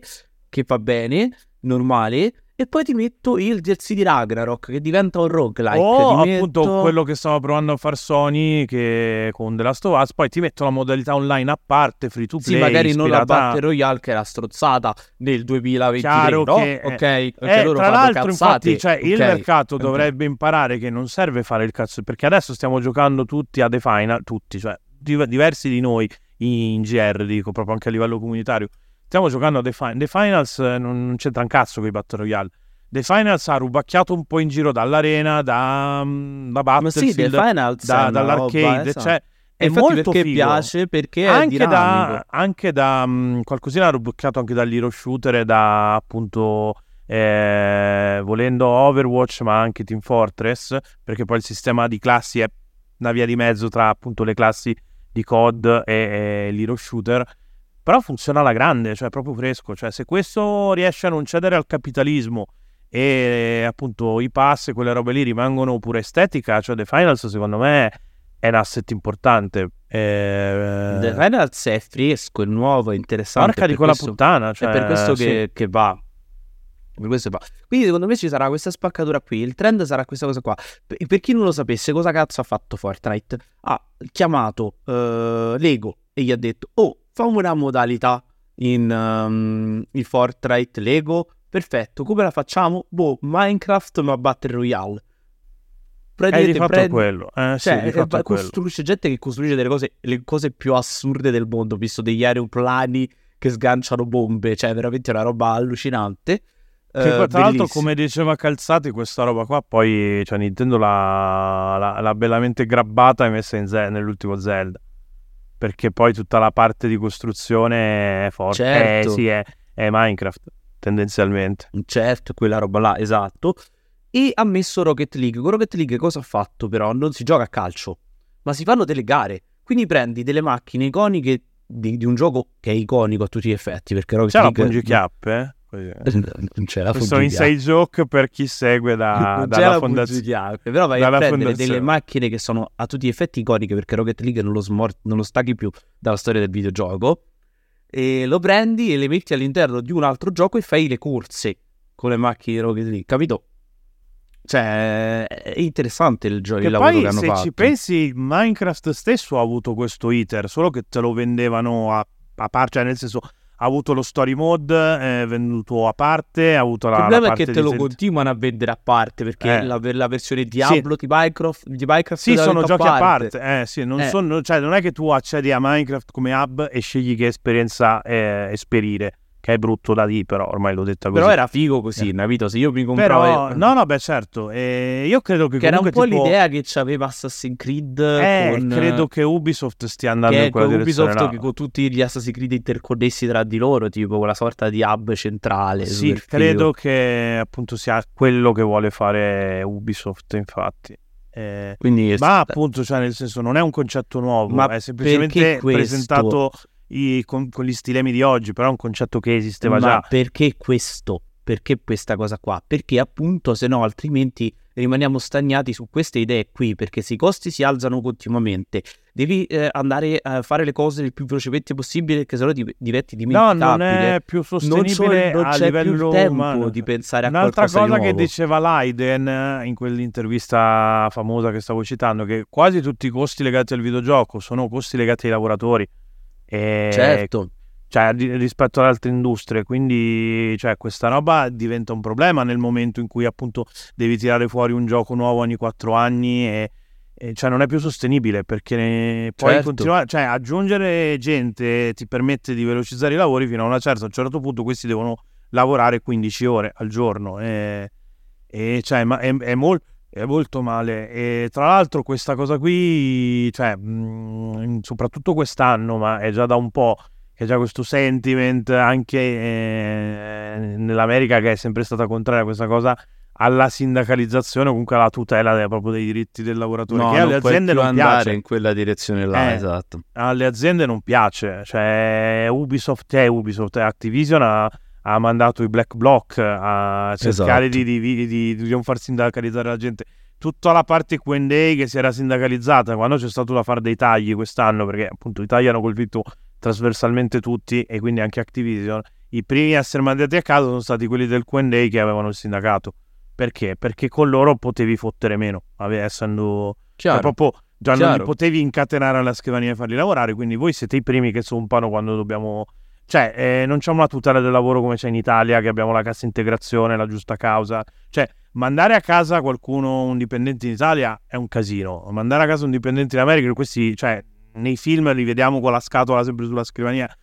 che va bene, normale, e poi ti metto il DLC di Ragnarok, che diventa un roguelike. o ti appunto metto- quello che stava provando a far Sony che con The Last of Us, poi ti metto la modalità online a parte, free to Sì, play, magari non la ispirata Battle Royale che era strozzata nel 2023, Chiaro no? che- ok, Eh, loro tra l'altro, cazzate, infatti, cioè, il ok. mercato ok. dovrebbe imparare che non serve fare il cazzo, perché adesso stiamo giocando tutti a The Final, tutti, cioè div- diversi di noi in GR, dico proprio anche a livello comunitario. Stiamo giocando a The, Fin- The Finals, eh, non, c'entra un cazzo con i Battle Royale. The Finals ha rubacchiato un po' in giro dall'arena, da, mm, da sì, Battlefield, The Finals da- una dall'arcade, roba, esatto. cioè, è molto perché figo. piace, perché anche da, anche da mh, qualcosina ha rubbacchiato anche dall'hero shooter e da appunto eh, volendo Overwatch ma anche Team Fortress perché poi il sistema di classi è una via di mezzo tra appunto le classi di COD e, e l'hero shooter però funziona alla grande cioè proprio fresco cioè se questo riesce a non cedere al capitalismo e appunto i pass e quelle robe lì rimangono pure estetica cioè The Finals secondo me è un asset importante eh, The Finals è fresco, è nuovo, è interessante. Porca è di quella questo- puttana. Cioè, è per questo sì. che, che va. Per questo va. Quindi secondo me ci sarà questa spaccatura qui. Il trend sarà questa cosa qua. Per, chi non lo sapesse, cosa cazzo ha fatto Fortnite? Ha chiamato eh, Lego e gli ha detto: Oh, fammi una modalità in, um, in Fortnite Lego. Perfetto, come la facciamo? Boh, Minecraft ma Battle Royale. Praticamente fatto prendi- quello. Eh, sì, cioè, di eh, costruisce gente che costruisce delle cose, le cose più assurde del mondo. Visto degli aeroplani che sganciano bombe, cioè veramente una roba allucinante. Che Eh, tra l'altro, bellissimo. come diceva Calzati, questa roba qua poi cioè, Nintendo l'ha, l'ha- l'ha bellamente grabbata e messa in Ze- nell'ultimo Zelda. Perché poi tutta la parte di costruzione è forte. Certo. Eh, sì, è, è Minecraft, tendenzialmente. Certo, quella roba là, esatto. E ha messo Rocket League. Con Rocket League cosa ha fatto però? Non si gioca a calcio, ma si fanno delle gare. Quindi prendi delle macchine iconiche di, di un gioco che è iconico a tutti gli effetti, perché Rocket C'è la League... Pungi Chiapp, eh? Così. Non c'è la Questo Fungi inside joke per chi segue da, dalla la fondazione. Però vai a dalla prendere fondazione. delle macchine che sono a tutti gli effetti iconiche perché Rocket League non lo, smor- non lo stacchi più dalla storia del videogioco. E lo prendi e le metti all'interno di un altro gioco e fai le corse con le macchine di Rocket League, capito? Cioè, è interessante il, gio- il Che lavoro poi che hanno se fatto. ci pensi Minecraft stesso ha avuto questo iter solo che te lo vendevano a, a parte cioè nel senso ha avuto lo story mode, è venduto a parte, ha avuto la, Il problema la è che parte te lo di- continuano a vendere a parte perché Eh. la, la versione Diablo di Minecraft, di Minecraft Sì, sono giochi a parte. Eh, sì, non, Eh. sono- cioè, non è che tu accedi a Minecraft come hub e scegli che esperienza eh, esperire, che è brutto da dire, però ormai l'ho detta così. Però era figo così, Eh. capito? Se io mi compravo... Però, no, no, beh, certo. eh, io credo che, che era un po' tipo- l'idea che c'aveva Assassin's Creed Eh, con... credo che Ubisoft stia andando che in quella direzione Ubisoft là. che con tutti gli Assassin's Creed interconnessi tra di loro, tipo quella sorta di hub centrale. Sì, super figo. credo che appunto sia quello che vuole fare Ubisoft, infatti. Eh, Quindi ma appunto, cioè, nel senso, non è un concetto nuovo, Ma è semplicemente perché questo? I- con, con gli stilemi di oggi, però è un concetto che esisteva Ma già. perché questo? Perché questa cosa qua? Perché appunto, se no, altrimenti rimaniamo stagnati su queste idee qui, perché se i costi si alzano continuamente, devi eh, andare a fare le cose il più velocemente possibile, perché sennò di- diventi No, dimenticabile. non è più non, sostenibile non a c'è più tempo umano. di pensare a Un'altra cosa di che diceva Leiden eh, in quell'intervista famosa che stavo citando, che quasi tutti i costi legati al videogioco sono costi legati ai lavoratori. E Certo. cioè, rispetto ad altre industrie. Quindi, cioè, questa roba diventa un problema nel momento in cui appunto devi tirare fuori un gioco nuovo ogni quattro anni e, e, cioè, non è più sostenibile perché poi Certo. continuare, cioè, aggiungere gente ti permette di velocizzare i lavori fino a una certa. A un certo punto questi devono lavorare 15 ore al giorno e, e, cioè, ma è, è mol- è molto male. E tra l'altro, questa cosa qui, cioè, mh, soprattutto quest'anno, ma è già da un po' che c'è questo sentiment anche eh, nell'America che è sempre stata contraria a questa cosa alla sindacalizzazione o comunque alla tutela de- proprio dei diritti del lavoratore No, che alle aziende non andare piace in quella direzione là, Eh. esatto. alle aziende non piace cioè Ubisoft è Ubisoft Activision ha, ha mandato i black block a cercare Esatto. di, di- di- di non far sindacalizzare la gente tutta la parte Q&A che si era sindacalizzata quando c'è stato da fare dei tagli quest'anno perché appunto i tagli hanno colpito trasversalmente tutti e quindi anche Activision i primi a essere mandati a casa sono stati quelli del Q&A che avevano il sindacato perché? Perché con loro potevi fottere meno essendo cioè, proprio già non li potevi incatenare alla scrivania e farli lavorare, quindi voi siete i primi che zompano quando dobbiamo... Cioè, eh, non c'è una tutela del lavoro come c'è in Italia, che abbiamo la cassa integrazione, la giusta causa. Cioè, mandare a casa qualcuno, un dipendente in Italia, è un casino. Mandare a casa un dipendente in America, questi, cioè, nei film li vediamo con la scatola sempre sulla scrivania.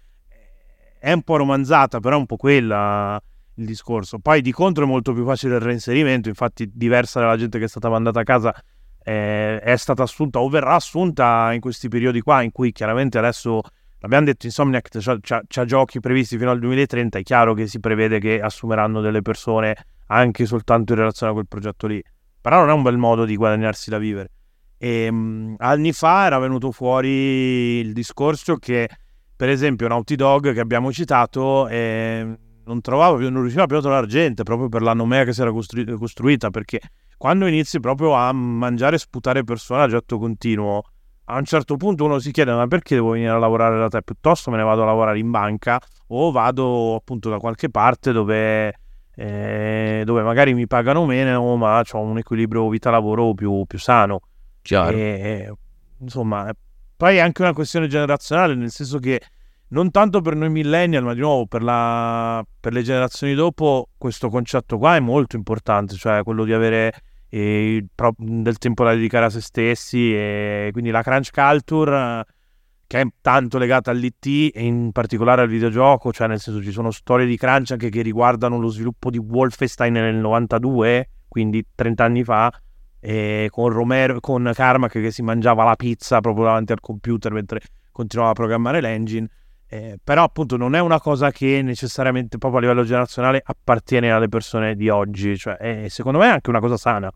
È un po' romanzata, però è un po' quella il discorso. Poi di contro è molto più facile il reinserimento, infatti diversa dalla gente che è stata mandata a casa eh, è stata assunta o verrà assunta in questi periodi qua in cui chiaramente adesso l'abbiamo detto Insomniac c'ha giochi previsti fino al 2030 è chiaro che si prevede che assumeranno delle persone anche soltanto in relazione a quel progetto lì. Però non è un bel modo di guadagnarsi da vivere. E mh, anni fa era venuto fuori il discorso che per esempio Naughty Dog che abbiamo citato eh, non trovava più, non riusciva più a trovare gente proprio per la nomea che si era costru- costruita perché quando inizi proprio a mangiare e sputare personaggi a atto continuo, a un certo punto uno si chiede: ma perché devo venire a lavorare da te? Piuttosto me ne vado a lavorare in banca o vado appunto da qualche parte dove, eh, dove magari mi pagano meno, ma ho un equilibrio vita-lavoro più, più sano. Chiaro. E, insomma, poi è anche una questione generazionale, nel senso che non tanto per noi millennial, ma di nuovo per, la- per le generazioni dopo, questo concetto qua è molto importante, cioè quello di avere il pro- del tempo da dedicare a se stessi e quindi la crunch culture eh, che è tanto legata all'IT e in particolare al videogioco, cioè nel senso ci sono storie di crunch anche che riguardano lo sviluppo di Wolfenstein nel 92, quindi 30 anni fa, e con Romero, con Carmack che si mangiava la pizza proprio davanti al computer mentre continuava a programmare l'engine. Eh, però appunto non è una cosa che necessariamente proprio a livello generazionale appartiene alle persone di oggi, cioè è- secondo me è anche una cosa sana,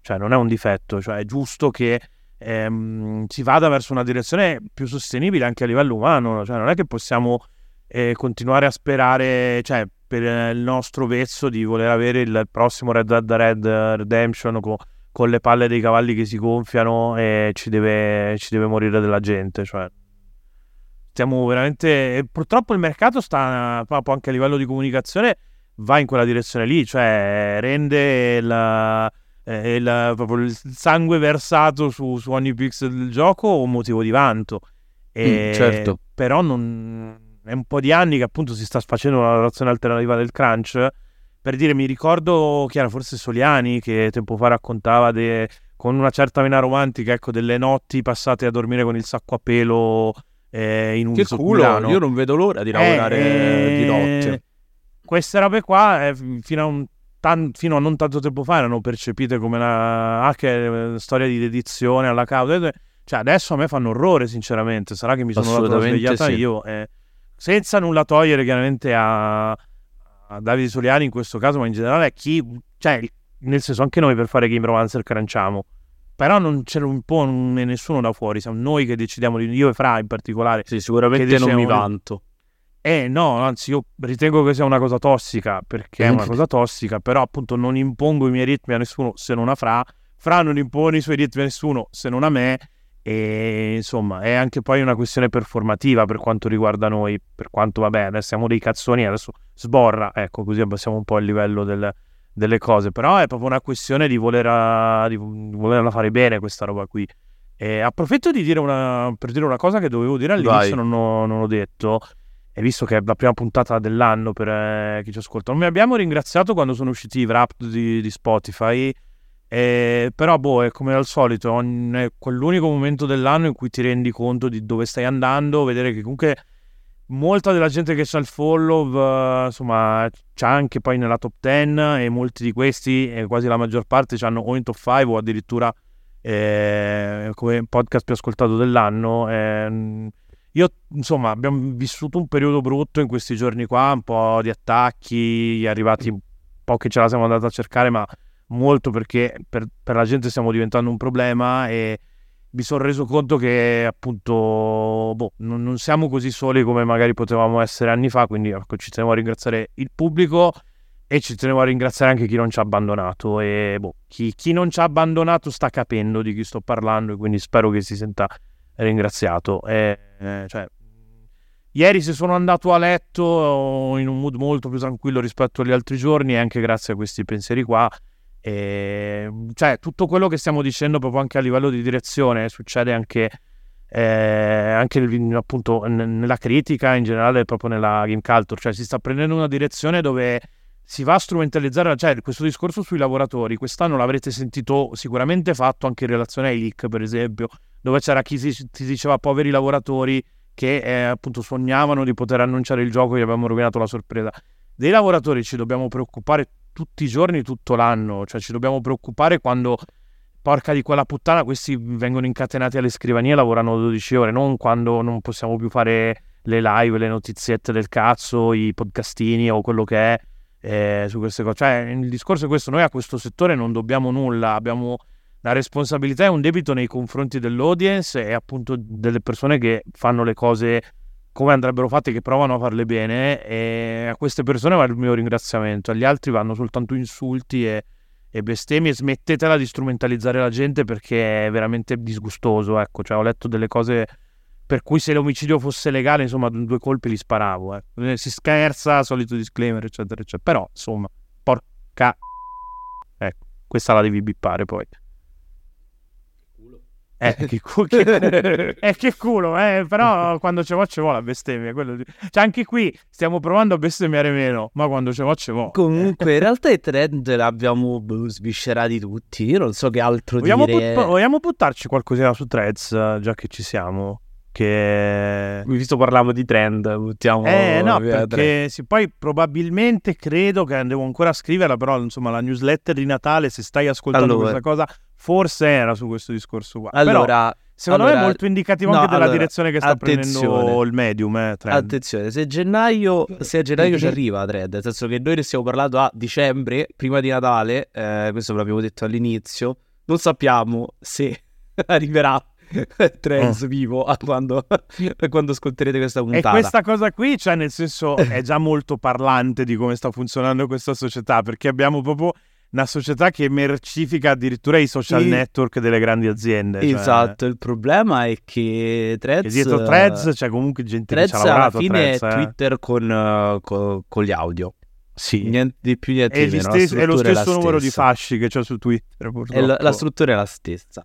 cioè non è un difetto, cioè è giusto che ehm, si vada verso una direzione più sostenibile anche a livello umano, cioè non è che possiamo eh, continuare a sperare, cioè per il nostro vezzo di voler avere il prossimo Red Dead Red Redemption co- con le palle dei cavalli che si gonfiano e ci deve, ci deve morire della gente, cioè stiamo veramente purtroppo il mercato sta proprio anche a livello di comunicazione va in quella direzione lì cioè rende il, eh, il- proprio il sangue versato su, su ogni pixel del gioco un motivo di vanto e Mm, certo. però non è un po' di anni che appunto si sta facendo una lavorazione alternativa del crunch. Per dire, mi ricordo chi era forse Soliani che tempo fa raccontava de, con una certa vena romantica, ecco, delle notti passate a dormire con il sacco a pelo eh, in un Che culo, io non vedo l'ora di lavorare Eh, di notte. Queste robe qua, eh, fino, a un tan- fino a non tanto tempo fa, erano percepite come una ah, che, eh, storia di dedizione alla causa. Cioè, adesso a me fanno orrore, sinceramente. Sarà che mi sono dato svegliata sì. io. eh, senza nulla togliere, chiaramente, a, a Davide Soliani in questo caso, ma in generale a chi. Cioè, nel senso, anche noi per fare Game Romancer cranciamo. Però non ce lo impone nessuno da fuori, siamo noi che decidiamo di io e Fra in particolare. Sì, sicuramente non mi vanto. Eh no, anzi io ritengo che sia una cosa tossica, perché è una cosa tossica, però appunto non impongo i miei ritmi a nessuno se non a Fra, Fra non impone i suoi ritmi a nessuno se non a me e insomma è anche poi una questione performativa per quanto riguarda noi, per quanto vabbè adesso siamo dei cazzoni, adesso sborra, ecco così abbassiamo un po' il livello del- delle cose, però è proprio una questione di, voler, di volerla fare bene questa roba qui. E approfitto di dire una, per dire una cosa che dovevo dire all'inizio, non, ho- non ho detto. E visto che è la prima puntata dell'anno per eh, chi ci ascolta, non mi abbiamo ringraziato quando sono usciti i wrap di, di Spotify. eh, però, boh, è come al solito, è quell'unico momento dell'anno in cui ti rendi conto di dove stai andando, vedere che comunque molta della gente che c'ha il follow, eh, insomma, c'ha anche poi nella top 10 e molti di questi, quasi la maggior parte, hanno o in top 5 o addirittura eh, come podcast più ascoltato dell'anno. ehm, io, insomma, abbiamo vissuto un periodo brutto in questi giorni qua, un po' di attacchi, arrivati un po' che ce la siamo andati a cercare, ma molto perché per, per la gente stiamo diventando un problema e mi sono reso conto che appunto boh, non, non siamo così soli come magari potevamo essere anni fa, quindi ecco, ci tenevo a ringraziare il pubblico e ci tenevo a ringraziare anche chi non ci ha abbandonato e boh, chi, chi non ci ha abbandonato sta capendo di chi sto parlando e quindi spero che si senta ringraziato. E, eh, cioè, ieri se sono andato a letto in un mood molto più tranquillo rispetto agli altri giorni e anche grazie a questi pensieri qua. E, cioè, tutto quello che stiamo dicendo proprio anche a livello di direzione succede anche, eh, anche appunto n- nella critica, in generale proprio nella game culture, cioè si sta prendendo una direzione dove si va a strumentalizzare, cioè questo discorso sui lavoratori, quest'anno l'avrete sentito sicuramente fatto anche in relazione ai leak, per esempio, dove c'era chi si, si diceva poveri lavoratori che eh, appunto sognavano di poter annunciare il gioco e gli abbiamo rovinato la sorpresa. Dei lavoratori ci dobbiamo preoccupare tutti i giorni, tutto l'anno, cioè ci dobbiamo preoccupare quando, porca di quella puttana, questi vengono incatenati alle scrivanie e lavorano 12 ore, non quando non possiamo più fare le live, le notiziette del cazzo, i podcastini o quello che è eh, su queste cose. Cioè, il discorso è questo: noi a questo settore non dobbiamo nulla, abbiamo la responsabilità e un debito nei confronti dell'audience e appunto delle persone che fanno le cose come andrebbero fatte, che provano a farle bene. E a queste persone va il mio ringraziamento, agli altri vanno soltanto insulti e, e bestemmie. Smettetela di strumentalizzare la gente perché è veramente disgustoso. Ecco, cioè, ho letto delle cose per cui se l'omicidio fosse legale, insomma, due colpi li sparavo. eh. Si scherza, solito disclaimer, eccetera, eccetera. Però, insomma, porca. Ecco, questa la devi bippare poi. Eh, che, cu- che culo. Eh, che culo, eh, però quando ce vo ce vo la bestemmia. quello di- Cioè, anche qui stiamo provando a bestemmiare meno, ma quando ce vo ce vo. Comunque, in realtà i trend l'abbiamo boh, sviscerati tutti. Io non so che altro Vogliamo, dire. but- vogliamo buttarci qualcosina su Threads, eh, già che ci siamo? Che... Visto parliamo di trend, buttiamo Eh no, perché sì, poi probabilmente credo che devo ancora scriverla, però insomma la newsletter di Natale, se stai ascoltando Allora. questa cosa, forse era su questo discorso qua. Però Allora, secondo me allora- è molto indicativo no, anche della allora, direzione che sta prendendo il medium, eh, attenzione, se gennaio, se a gennaio ci arriva Thread, nel senso che noi ne stiamo parlando a dicembre, prima di Natale, eh, questo ve l'abbiamo detto all'inizio, non sappiamo se arriverà Threads vivo a quando, a quando ascolterete questa E puntata. questa cosa qui, cioè nel senso, è già molto parlante di come sta funzionando questa società, perché abbiamo proprio una società che mercifica addirittura i social Sì. network delle grandi aziende. cioè, Esatto, il problema è che Threads... che dietro Threads c'è comunque gente che Threads ci ha alla lavorato a fine Threads, è eh. Twitter con, eh, co- con gli audio. Sì. Niente di più, niente È, di meno. È lo stesso numero di stessa. fasci che c'è su Twitter, È purtroppo. la, la struttura è la stessa.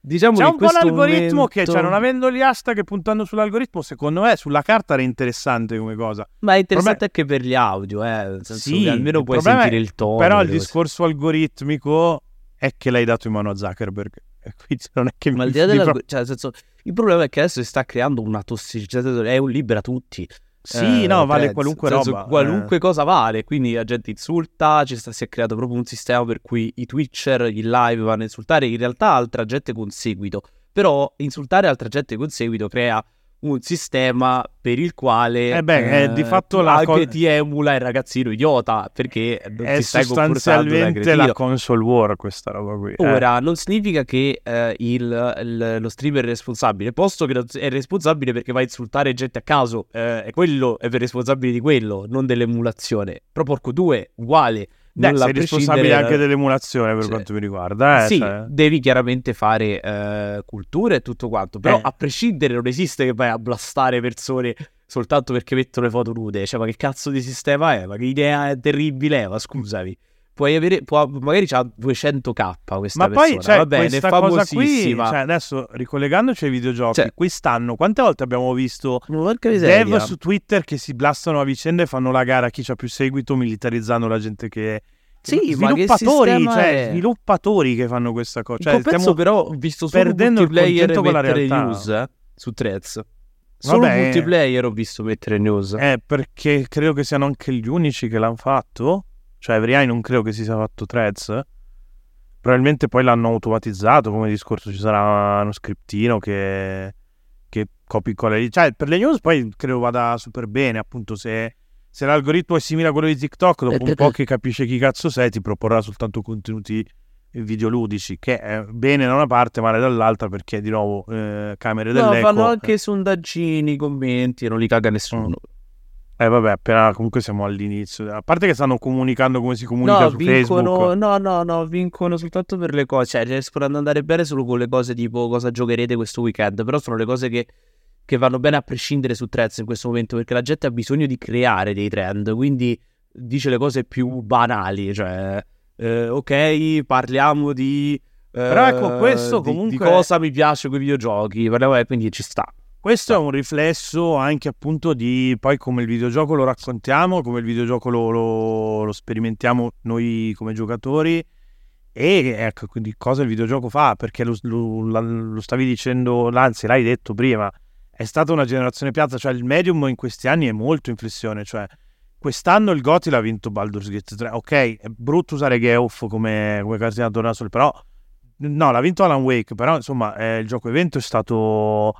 Diciamo C'è che un po' l'algoritmo momento... che, cioè, non avendo gli hashtag e puntando sull'algoritmo, secondo me sulla carta era interessante come cosa. Ma è interessante anche per gli audio, eh. Nel senso Sì, che almeno puoi sentire è- il tono. Però il delle cose. discorso algoritmico è che l'hai dato in mano a Zuckerberg. E quindi non è che Ma al mi di là della... pro- Cioè, nel senso, il problema è che adesso si sta creando una tossicità, è un libera tutti. Sì, eh, no, vale Threads. qualunque senso, roba. Qualunque eh. cosa vale, quindi la gente insulta, ci sta, si è creato proprio un sistema per cui i Twitcher, i live vanno a insultare in realtà altra gente con seguito. Però insultare altra gente con seguito crea un sistema per il quale Eh beh, è di fatto la co- ti emula il ragazzino idiota perché non È ti stai sostanzialmente la console war questa roba qui. eh. Ora, non significa che eh, il- il- lo streamer è responsabile, posto che è responsabile perché va a insultare gente a caso, eh, e quello è responsabile di quello, non dell'emulazione. Però porco due, uguale. Beh, sei responsabile anche dell'emulazione per Cioè, quanto mi riguarda. Eh, sì, cioè. devi chiaramente fare eh, cultura e tutto quanto, però Eh. a prescindere non esiste che vai a blastare persone soltanto perché mettono le foto nude, cioè ma che cazzo di sistema è? Ma che idea terribile è? Ma scusami. Puoi avere, può- magari c'ha 200k questa Ma poi persona, cioè, va bene, cosa qui, famosissima. cioè, adesso ricollegandoci ai videogiochi, Cioè- quest'anno quante volte abbiamo visto dev su Twitter che si blastano a vicenda e fanno la gara a chi ha più seguito militarizzando la gente che Sì, ma che sviluppatori, cioè è? sviluppatori che fanno questa cosa. Cioè, stiamo- però visto solo perdendo il multiplayer concetto con la mettere realtà. news eh, su Threads. Solo Vabbè. multiplayer ho visto mettere news. Eh, perché credo che siano anche gli unici che l'hanno fatto. Cioè, Every non credo che si sia fatto threads. Probabilmente poi l'hanno automatizzato come discorso. Ci sarà uno scriptino che, che copia cola lì. Cioè, per le news poi credo vada super bene. Appunto, se, se l'algoritmo è simile a quello di TikTok, dopo un po' che capisce chi cazzo sei, ti proporrà soltanto contenuti videoludici. Che è bene da una parte, male dall'altra, perché di nuovo eh, camere No, dell'eco. fanno anche sondaggini, commenti e non li caga nessuno. Eh vabbè, appena comunque siamo all'inizio. A parte che stanno comunicando come si comunica No, su vincono, Facebook. no, no, no, vincono soltanto per le cose, cioè riescono ad andare bene solo con le cose tipo cosa giocherete questo weekend, però sono le cose che, che vanno bene a prescindere su Threads in questo momento, perché la gente ha bisogno di creare dei trend, quindi dice le cose più banali, cioè eh, ok, parliamo di... eh, Però ecco, questo di- comunque- Di cosa mi piace con i videogiochi, parliamo, eh, quindi ci sta. Questo è un riflesso anche appunto di poi come il videogioco lo raccontiamo, come il videogioco lo, lo- lo sperimentiamo noi come giocatori e ecco quindi cosa il videogioco fa, perché lo, lo- stavi dicendo, anzi l'hai detto prima, è stata una generazione piazza, cioè il medium in questi anni è molto in flessione, cioè quest'anno il Goti l'ha vinto Baldur's Gate 3, ok, è brutto usare Geoff come, come cartina da tornasole, però no, l'ha vinto Alan Wake, però insomma eh, il gioco evento è stato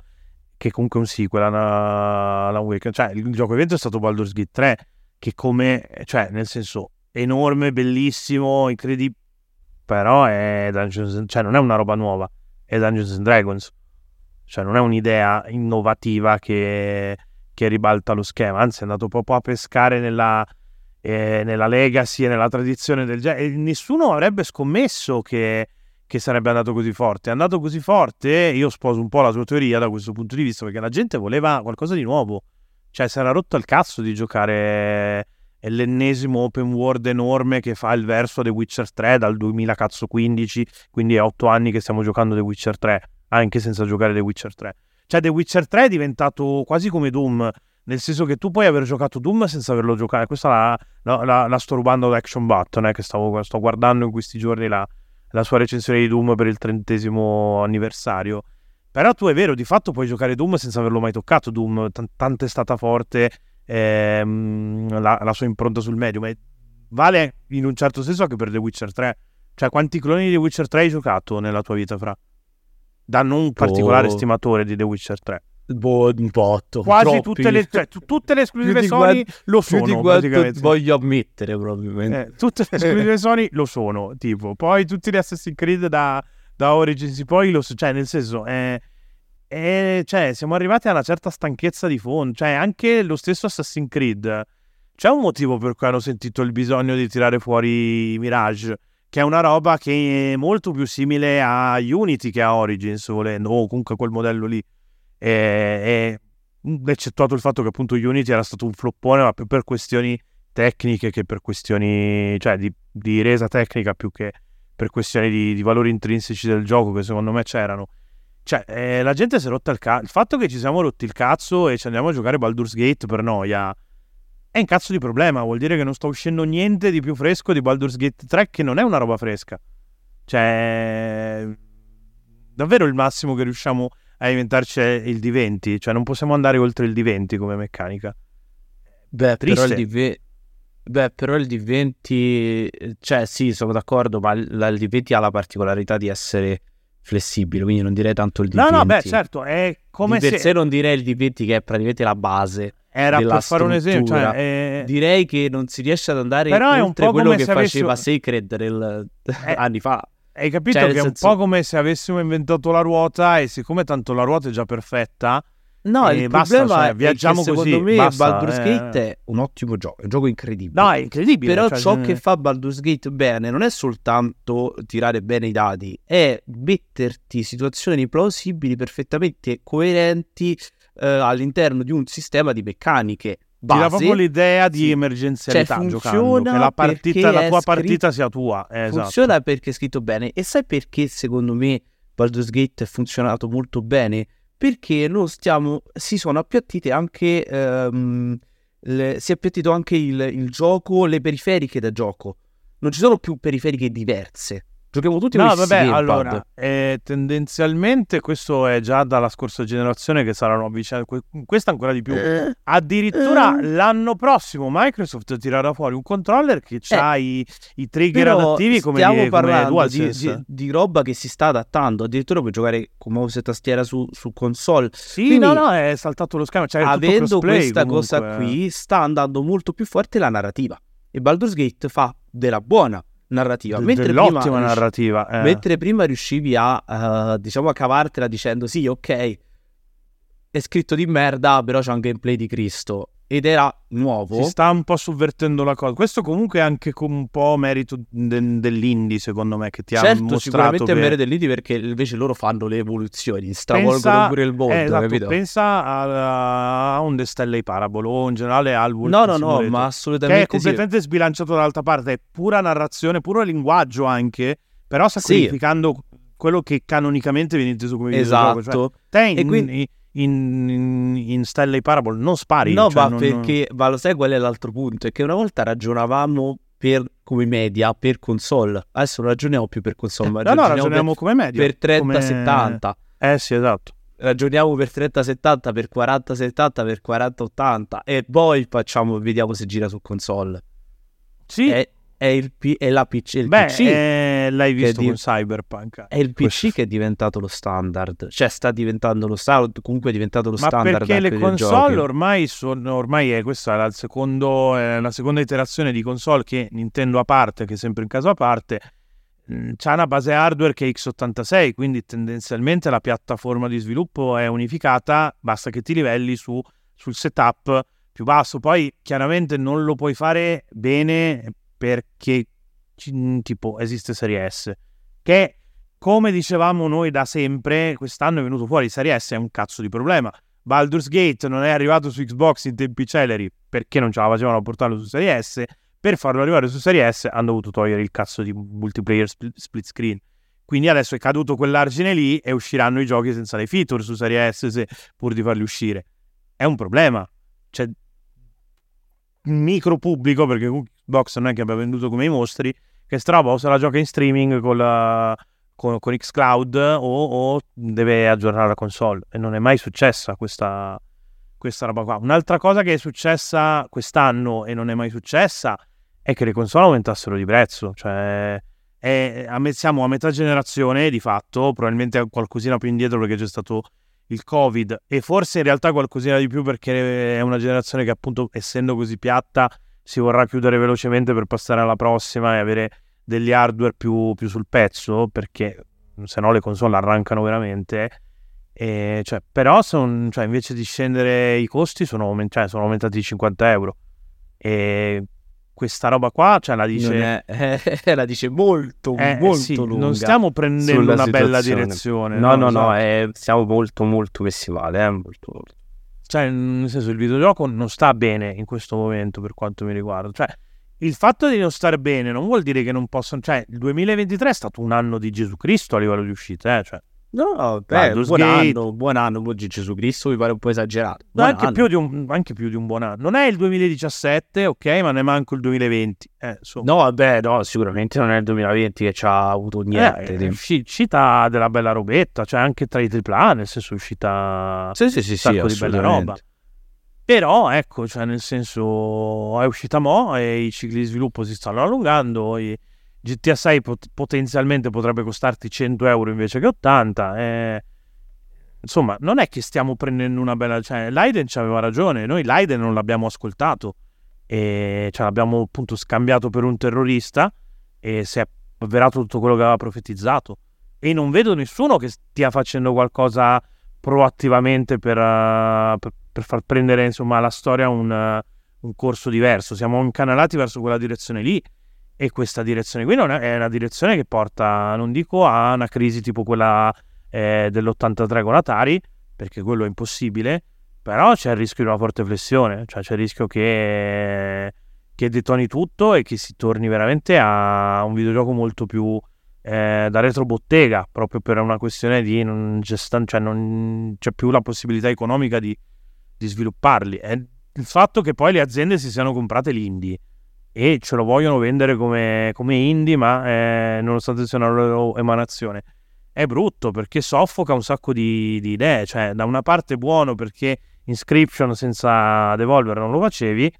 che comunque è un sequel a Alan Wake, cioè il gioco evento è stato Baldur's Gate 3 che come, cioè nel senso enorme, bellissimo, incredibile, però è Dungeons cioè non è una roba nuova, è Dungeons and Dragons, cioè non è un'idea innovativa che, che ribalta lo schema, anzi è andato proprio a pescare nella, eh, nella legacy e nella tradizione del genere, nessuno avrebbe scommesso che che sarebbe andato così forte. È andato così forte, io sposo un po' la tua teoria da questo punto di vista, perché la gente voleva qualcosa di nuovo. Cioè, si era rotto il cazzo di giocare l'ennesimo open world enorme che fa il verso a The Witcher 3 dal 2015, quindi è otto anni che stiamo giocando The Witcher 3, anche senza giocare The Witcher 3. Cioè, The Witcher 3 è diventato quasi come Doom, nel senso che tu puoi aver giocato Doom senza averlo giocato. Questa la, la, la- la sto rubando da Action Button, eh, che stavo, sto guardando in questi giorni la, la sua recensione di Doom per il trentesimo anniversario. Però tu è vero, di fatto puoi giocare Doom senza averlo mai toccato. Doom, T- tanto è stata forte ehm, la, la sua impronta sul medium. E vale in un certo senso anche per The Witcher 3. Cioè, quanti cloni di The Witcher 3 hai giocato nella tua vita, Fra? Da non particolare Boh. stimatore di The Witcher 3. Boh, un botto. Quasi troppi. tutte le, cioè, tu- tutte le esclusive Sony lo più sono. praticamente. voglio ammettere probabilmente. Eh, tutte le esclusive Sony lo sono, tipo. Poi tutti gli Assassin's Creed da, da Origins in poi lo so, cioè nel senso, eh, eh, cioè, siamo arrivati a una certa stanchezza di fondo, cioè anche lo stesso Assassin's Creed, c'è un motivo per cui hanno sentito il bisogno di tirare fuori Mirage, che è una roba che è molto più simile a Unity che a Origins, volendo, o comunque quel modello lì. E, eccettuato il fatto che appunto Unity era stato un floppone, ma più per questioni tecniche che per questioni, cioè di, di resa tecnica più che per questioni di, di valori intrinseci del gioco che secondo me c'erano. Cioè, eh, la gente si è rotta il cazzo. Il fatto che ci siamo rotti il cazzo e ci andiamo a giocare Baldur's Gate per noia è un cazzo di problema. Vuol dire che non sta uscendo niente di più fresco di Baldur's Gate 3, che non è una roba fresca. Cioè, davvero il massimo che riusciamo a inventarci il D20. Cioè, non possiamo andare oltre il D20 come meccanica. Beh, però il, D20, beh, però il D20, cioè sì, sono d'accordo, ma il, il D20 ha la particolarità di essere flessibile, quindi non direi tanto il D20. No, no, beh, certo, è come di se... per sé non direi il D20 che è praticamente la base. Era per fare un esempio, cioè, è- Direi che non si riesce ad andare Però è un oltre po' quello che se faceva Sacred nel- Eh, anni fa. Hai capito cioè, che è un senso- po' come se avessimo inventato la ruota e siccome tanto la ruota è già perfetta, No, E il basta, problema cioè, è viaggiamo che secondo così, me basta, Baldur's eh. Gate è un ottimo gioco, è un gioco incredibile. no, è incredibile. Però cioè, ciò ce- che fa Baldur's Gate bene non è soltanto tirare bene i dadi, è metterti situazioni plausibili, perfettamente coerenti eh, all'interno di un sistema di meccaniche ti dà proprio l'idea di Sì. emergenzialità Cioè, giocando, che la, partita, la tua scritto- partita sia tua. eh, esatto. Funziona perché è scritto bene. E sai perché secondo me Baldur's Gate è funzionato molto bene? Perché non stiamo. Si sono appiattite anche. ehm, le- si è appiattito anche il, il gioco, le periferiche da gioco. Non ci sono più periferiche diverse. Giochiamo tutti con No, stessi vabbè, gamepad. allora, eh, tendenzialmente questo è già dalla scorsa generazione che saranno avvicinati, que- questa ancora di più. Eh, Addirittura Eh. l'anno prossimo Microsoft tirerà fuori un controller che ha i, i trigger Eh. però adattivi come, stiamo come parlando di, DualSense. di- di roba che si sta adattando. Addirittura puoi giocare con mouse e tastiera su, su console. Sì, Quindi, no, no, è saltato lo schermo. Cioè, avendo questa cosa comunque. qui sta andando molto più forte la narrativa e Baldur's Gate fa della buona narrativa De- mentre dell'ottima prima, narrativa. eh. mentre prima riuscivi a eh, diciamo a cavartela dicendo sì ok è scritto di merda però c'è un gameplay di Cristo ed era nuovo Si sta un po' sovvertendo la cosa. Questo comunque è anche con un po' merito de- dell'indie, secondo me, che ti ha certo mostrato sicuramente è che... merito dell'Indie perché invece loro fanno le evoluzioni stravolgono Pensa- pure il mondo eh, esatto, capito? pensa a, a un The Stanley Parable o in generale al Wolf no no no ma che assolutamente è completamente sbilanciato dall'altra parte, è pura narrazione, puro linguaggio anche, però sacrificando quello che canonicamente viene inteso come sì. videogioco. Cioè, esatto te in, E quindi- in, in, in Stanley Parable non spari. No, cioè, ma non- perché, ma lo sai qual è l'altro punto? È che una volta ragionavamo per, come media per console, adesso non ragioniamo più per console, ma No, no, ragioniamo ragioniamo come media. per, per come- 30-70. Eh sì, esatto. Ragioniamo per 30-70, per 40-70, per 40-80 e poi facciamo, vediamo se gira su console. Sì, È, è il, P- è la PC, il beh, PC eh, l'hai visto di- con Cyberpunk. è il PC questo- che è diventato lo standard, cioè sta diventando lo standard, comunque è diventato lo Ma standard perché le console ormai sono ormai è questa la, secondo, eh, la seconda iterazione di console che Nintendo a parte, che è sempre in caso a parte, mh, c'ha una base hardware che è x86, quindi tendenzialmente la piattaforma di sviluppo è unificata, basta che ti livelli su, sul setup più basso. Poi chiaramente non lo puoi fare bene perché ci- tipo esiste Serie S, che come dicevamo noi da sempre, quest'anno è venuto fuori Serie S è un cazzo di problema. Baldur's Gate non è arrivato su Xbox in tempi celeri perché non ce la facevano a portarlo su Serie S. Per farlo arrivare su Serie S hanno dovuto togliere il cazzo di multiplayer spl- split screen. Quindi adesso è caduto quell'argine lì e usciranno i giochi senza le feature su Serie S se- pur di farli uscire. È un problema. Cioè, micro pubblico, perché Xbox non è che abbia venduto come i mostri, che sta roba o se la gioca in streaming con, la, con, con Xcloud o, o deve aggiornare la console. E non è mai successa questa, questa roba qua. Un'altra cosa che è successa quest'anno e non è mai successa è che le console aumentassero di prezzo. Cioè, è- siamo a metà generazione di fatto, probabilmente qualcosina più indietro perché c'è stato il Covid e forse in realtà qualcosina di più perché è una generazione che appunto essendo così piatta si vorrà chiudere velocemente per passare alla prossima e avere degli hardware più, più sul pezzo perché se no le console arrancano veramente e, cioè, però son- cioè, invece di scendere i costi sono, aumen- cioè, sono aumentati di 50 euro e questa roba qua cioè, la dice è- eh, la dice molto, eh, molto sì, lunga. non stiamo prendendo una bella situazione. direzione No, no, no, esatto. è- siamo molto, molto messi male. Eh, molto, molto. Cioè, nel senso, il videogioco non sta bene in questo momento per quanto mi riguarda. Cioè, il fatto di non stare bene non vuol dire che non possono. Cioè, il 2023 è stato un anno di Gesù Cristo a livello di uscite, eh? Cioè, No, beh, Baldur's buon Gate. anno, buon anno, oggi Gesù Cristo mi pare un po' esagerato. no, anche, più di un, anche più di un buon anno. Non è il 2017, ok, ma ne manco il 2020. Eh. No, vabbè, no, sicuramente non è il 2020 che ci ha avuto niente. Eh, è usci- uscita della bella robetta, cioè anche tra i AAA, nel senso è uscita Sì, sì, sì, un sì, sacco di bella roba. Però ecco, cioè nel senso è uscita mo e i cicli di sviluppo si stanno allungando. i- GTA 6 pot- potenzialmente potrebbe costarti 100 euro invece che 80. eh. Insomma, non è che stiamo prendendo una bella. Cioè, Leiden ci aveva ragione. Noi Leiden non l'abbiamo ascoltato e ce l'abbiamo appunto scambiato per un terrorista e si è avverato tutto quello che aveva profetizzato. E non vedo nessuno che stia facendo qualcosa proattivamente per, eh, per- per far prendere insomma alla storia un, eh, un corso diverso. Siamo incanalati verso quella direzione lì. E questa direzione qui non è, una direzione che porta, non dico a una crisi tipo quella eh, dell'83 con Atari, perché quello è impossibile, però c'è il rischio di una forte flessione, cioè c'è il rischio che, che detoni tutto e che si torni veramente a un videogioco molto più eh, da retrobottega, proprio per una questione di non, gestan- cioè non c'è più la possibilità economica di, di svilupparli. È il fatto che poi le aziende si siano comprate l'indie e ce lo vogliono vendere come, come indie, ma eh, nonostante sia una loro emanazione. È brutto perché soffoca un sacco di, di idee. Cioè, da una parte buono perché Inscription senza Devolver non lo facevi,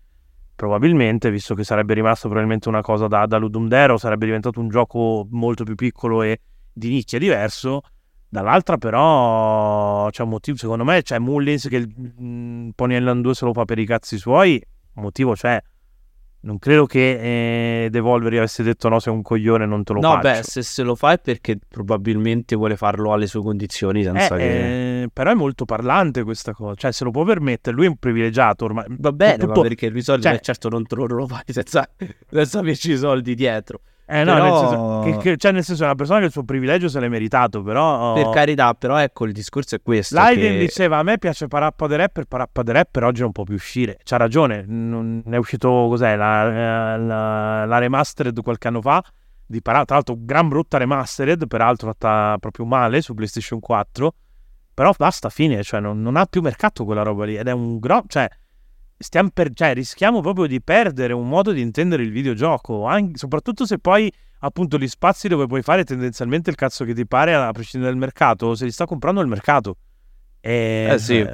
probabilmente, visto che sarebbe rimasto probabilmente una cosa da, da Ludum Dare, o sarebbe diventato un gioco molto più piccolo e di nicchia diverso. Dall'altra, però, c'è un motivo. Secondo me, c'è Mullins che mm, Pony Island 2 se lo fa per i cazzi suoi. Motivo c'è. Non credo che eh, Devolver gli avesse detto no, sei un coglione, non te lo No, faccio. beh, se se lo fa è perché probabilmente vuole farlo alle sue condizioni senza Eh, che... eh, però è molto parlante questa cosa, cioè se lo può permettere, lui è un privilegiato ormai. Va bene, ma Tutto- perché lui soldi, cioè- certo non, te lo- non lo fai senza, senza averci i soldi dietro. Eh, no, però- nel senso, che, che- cioè nel senso è una persona che il suo privilegio se l'è meritato, però... Per carità, però ecco, il discorso è questo. Leiden che- diceva a me piace Parappa the Rapper, Parappa the Rapper oggi non può più uscire. C'ha ragione, non è uscito cos'è la, la, la remastered qualche anno fa di Parappa, tra l'altro gran brutta remastered, peraltro fatta proprio male su PlayStation 4. Però basta, fine, cioè non, non ha più mercato quella roba lì ed è un grosso, cioè stiamo per, cioè rischiamo proprio di perdere un modo di intendere il videogioco, anche- soprattutto se poi appunto gli spazi dove puoi fare tendenzialmente il cazzo che ti pare a prescindere dal mercato, se li sta comprando il mercato. E, Eh, sì.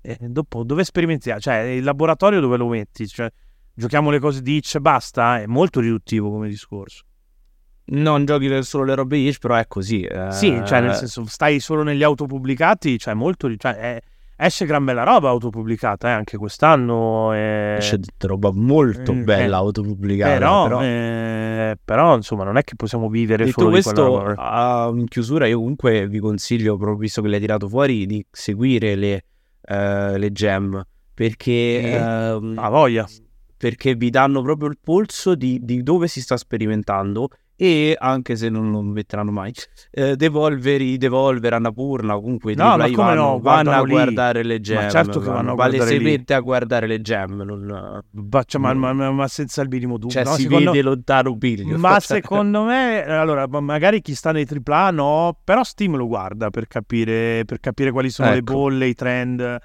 e dopo dove sperimentiamo? Cioè, il laboratorio dove lo metti? Cioè, giochiamo le cose di itch e basta? È molto riduttivo come discorso. Non giochi solo le robe itch, però è così. eh, Sì, cioè, nel senso, stai solo negli autopubblicati, cioè, molto. Cioè, è- esce gran bella roba autopubblicata, eh, anche quest'anno. eh, detta roba molto Eh, bella eh, autopubblicata. però, però... eh, però, insomma, non è che possiamo vivere Detto solo di questo, quella roba. a- in chiusura, io comunque vi consiglio, proprio visto che l'hai tirato fuori, di seguire le, eh, le gem perché, ehm, Ah, voglia. perché vi danno proprio il polso di, di dove si sta sperimentando. E anche se non lo metteranno mai, eh, Devolver, i Devolver, Annapurna, comunque No, ma come vanno, no, vanno a lì. guardare le gem. certo che vanno lì. mette a guardare le gem. Non... Ba- cioè, ma, ma- ma- ma senza il minimo dubbio. Cioè, No, si secondo- vede lontano un piglio. Ma secondo me, allora, ma- magari chi sta nei AAA no, però Steam lo guarda per capire, per capire quali sono le Ecco. bolle, i trend.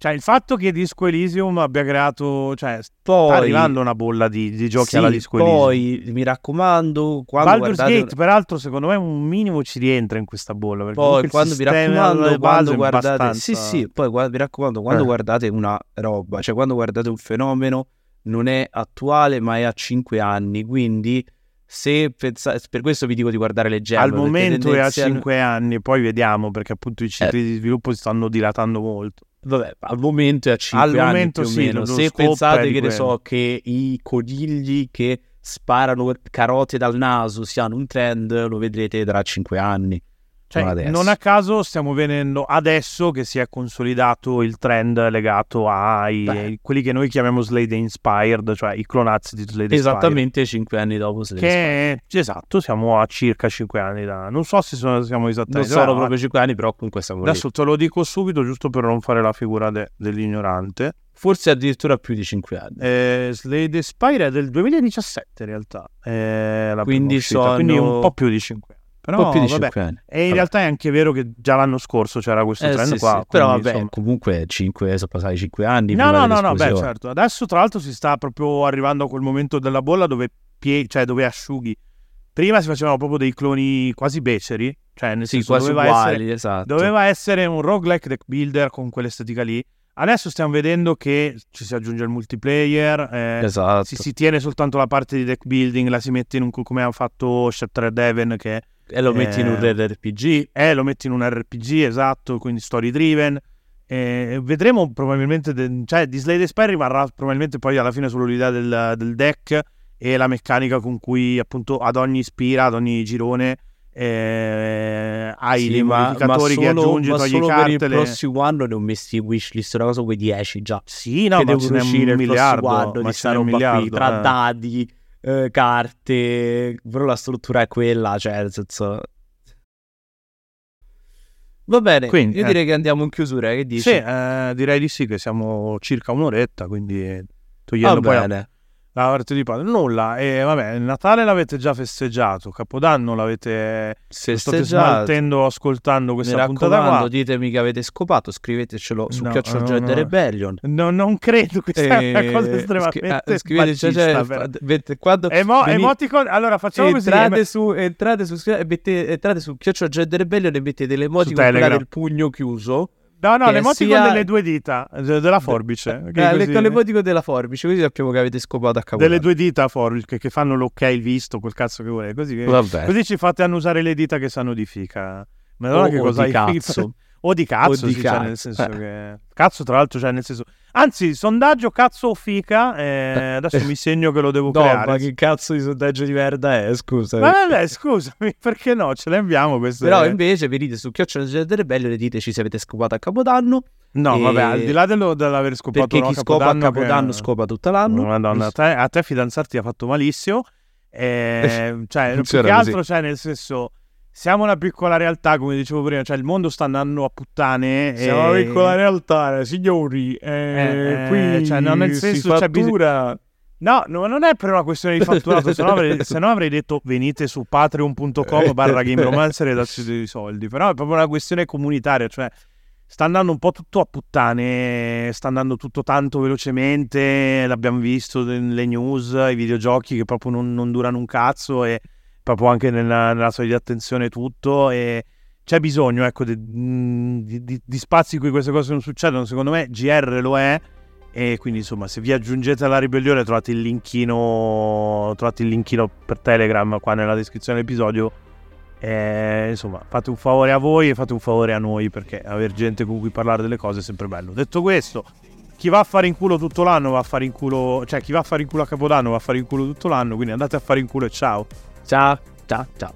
Cioè, il fatto che Disco Elysium abbia creato, cioè, sta Poi, arrivando una bolla di, di giochi sì, alla Disco Elysium. poi mi raccomando, quando Baldur's guardate Gate, peraltro, secondo me un minimo ci rientra in questa bolla. Perché Poi quando vi raccomando, quando guardate, abbastanza- sì, sì, poi gua- vi raccomando, quando Eh. guardate una roba, cioè quando guardate un fenomeno, non è attuale, ma è a 5 anni. Quindi, se pensate, per questo vi dico di guardare le gemme. Al momento è a tendenzial- 5 anni, poi vediamo perché appunto i cicli di sviluppo si stanno dilatando molto. Vabbè, al momento è a 5 Al anni momento più sì, meno. Se pensate che ne so che i conigli che sparano carote dal naso siano un trend, lo vedrete tra 5 anni. Cioè, non non a caso stiamo vedendo adesso che si è consolidato il trend legato ai Beh. quelli che noi chiamiamo Slade Inspired, cioè i clonazzi di Slade Inspired. Esattamente 5 anni dopo Slade. Che è- esatto, siamo a circa 5 anni da. Non so se sono, siamo Non esattamente. sono però proprio 5 anni, però comunque siamo lì. Adesso te lo dico subito, giusto per non fare la figura de- dell'ignorante. Forse addirittura più di 5 anni. Eh, Slade Spire è del 2017 in realtà. Quindi uscita, quindi sono- un po' più di 5 anni. Un Però, po' più di vabbè, 5 anni. E in Vabbè. realtà è anche vero che già l'anno scorso c'era questo Eh, trend sì, qua. sì, Però vabbè, insomma- comunque 5, sono passati 5 anni. No, no, no, no, beh, certo. Adesso tra l'altro si sta proprio arrivando a quel momento della bolla dove, pie- cioè, dove asciughi. Prima si facevano proprio dei cloni quasi beceri, cioè nel Sì, senso quasi doveva uguali, essere, esatto. doveva essere un roguelike deck builder con quell'estetica lì. Adesso stiamo vedendo che ci si aggiunge il multiplayer, eh, Esatto. si, si tiene soltanto la parte di deck building, la si mette in un come ha fatto Shattered Heaven che E lo metti in un eh, RPG. eh, lo metti in un RPG, esatto, quindi story driven. Eh, vedremo probabilmente, de- cioè di Slade Spire rimarrà probabilmente poi alla fine solo l'idea del, del deck e la meccanica con cui appunto ad ogni ispira, ad ogni girone eh, hai Sì, dei ma- modificatori ma che solo- aggiungi, ma togli solo per carte. il le- prossimo anno ne ho messi in wishlist una cosa come 10 già. Sì, no, che ma devono uscire un il miliardo, anno ma di ce sta n'è un roba qui, miliardo, tra eh. dadi, eh, carte, però la struttura è quella, cioè nel senso... Va bene, Quindi, io eh. direi che andiamo in chiusura, che dici? Sì, eh, direi di sì che siamo circa un'oretta, quindi Va togliendo poi bene. La parte di padre. Nulla, e vabbè, il Natale l'avete già festeggiato, Capodanno l'avete state smaltendo ascoltando mi questa puntata raccomando, qua. ditemi che avete scopato, scrivetecelo su No, Chiocciol no, Jet no. Rebellion. No, non credo, questa è una cosa Eh, estremamente scri- eh, scriveteci, cioè, vedete, quando Emo- veni- emoticon, allora facciamo così. entrate em- su entrate su e entrate su Jet Rebellion e mettete l'emoticon del pugno chiuso No, no, che l'emoticon sia- delle due dita, de- della forbice. che eh, le- così- con l'emoticon della forbice così sappiamo che avete scopato a cavolare delle due dita forbice che, che fanno l'ok, il visto, quel cazzo che vuole. Così, che- così ci fate annusare le dita che sanno di fica. Madonna, O- che o cosa hai cazzo. O di cazzo, O di sì, cioè, cazzo, nel senso eh. che... Cazzo, tra l'altro, cioè, nel senso... Anzi, sondaggio cazzo o fica, eh, adesso mi segno che lo devo no creare. ma che cazzo di sondaggio di merda è scusa Ma vabbè, scusami, perché no? Ce le abbiamo queste... però invece venite su Chiocciol Jet Rebellion e diteci se avete scopato a Capodanno No, e- vabbè, al di là dello- dell'aver scopato perché chi scopa a Capodanno, che- scopa tutto l'anno Madonna, a te, a te fidanzarti ha fatto malissimo. Eh, cioè, più che così. altro, cioè, nel senso, siamo una piccola realtà, come dicevo prima, cioè il mondo sta andando a puttane. Siamo una e- piccola realtà, signori. Eh, Eh, qui cioè, no, nel senso, c'è bisogno- fattura. No, no, non è per una questione di fatturato, se no avrei, avrei detto venite su patreon.com barra gameromancer e dacci dei soldi, però è proprio una questione comunitaria, cioè sta andando un po' tutto a puttane, sta andando tutto tanto velocemente, l'abbiamo visto nelle news, i videogiochi che proprio non, non durano un cazzo e proprio anche nella, nella soglia di attenzione tutto e c'è bisogno ecco di, di- di- di spazi in cui queste cose non succedono, secondo me GR lo è e quindi insomma se vi aggiungete alla ribellione trovate il linkino trovate il linkino per Telegram qua nella descrizione dell'episodio. E, insomma fate un favore a voi e fate un favore a noi perché avere gente con cui parlare delle cose è sempre bello. Detto questo chi va a fare in culo tutto l'anno va a fare in culo cioè chi va a fare in culo a Capodanno va a fare in culo tutto l'anno quindi andate a fare in culo e ciao Chào, chào, chào.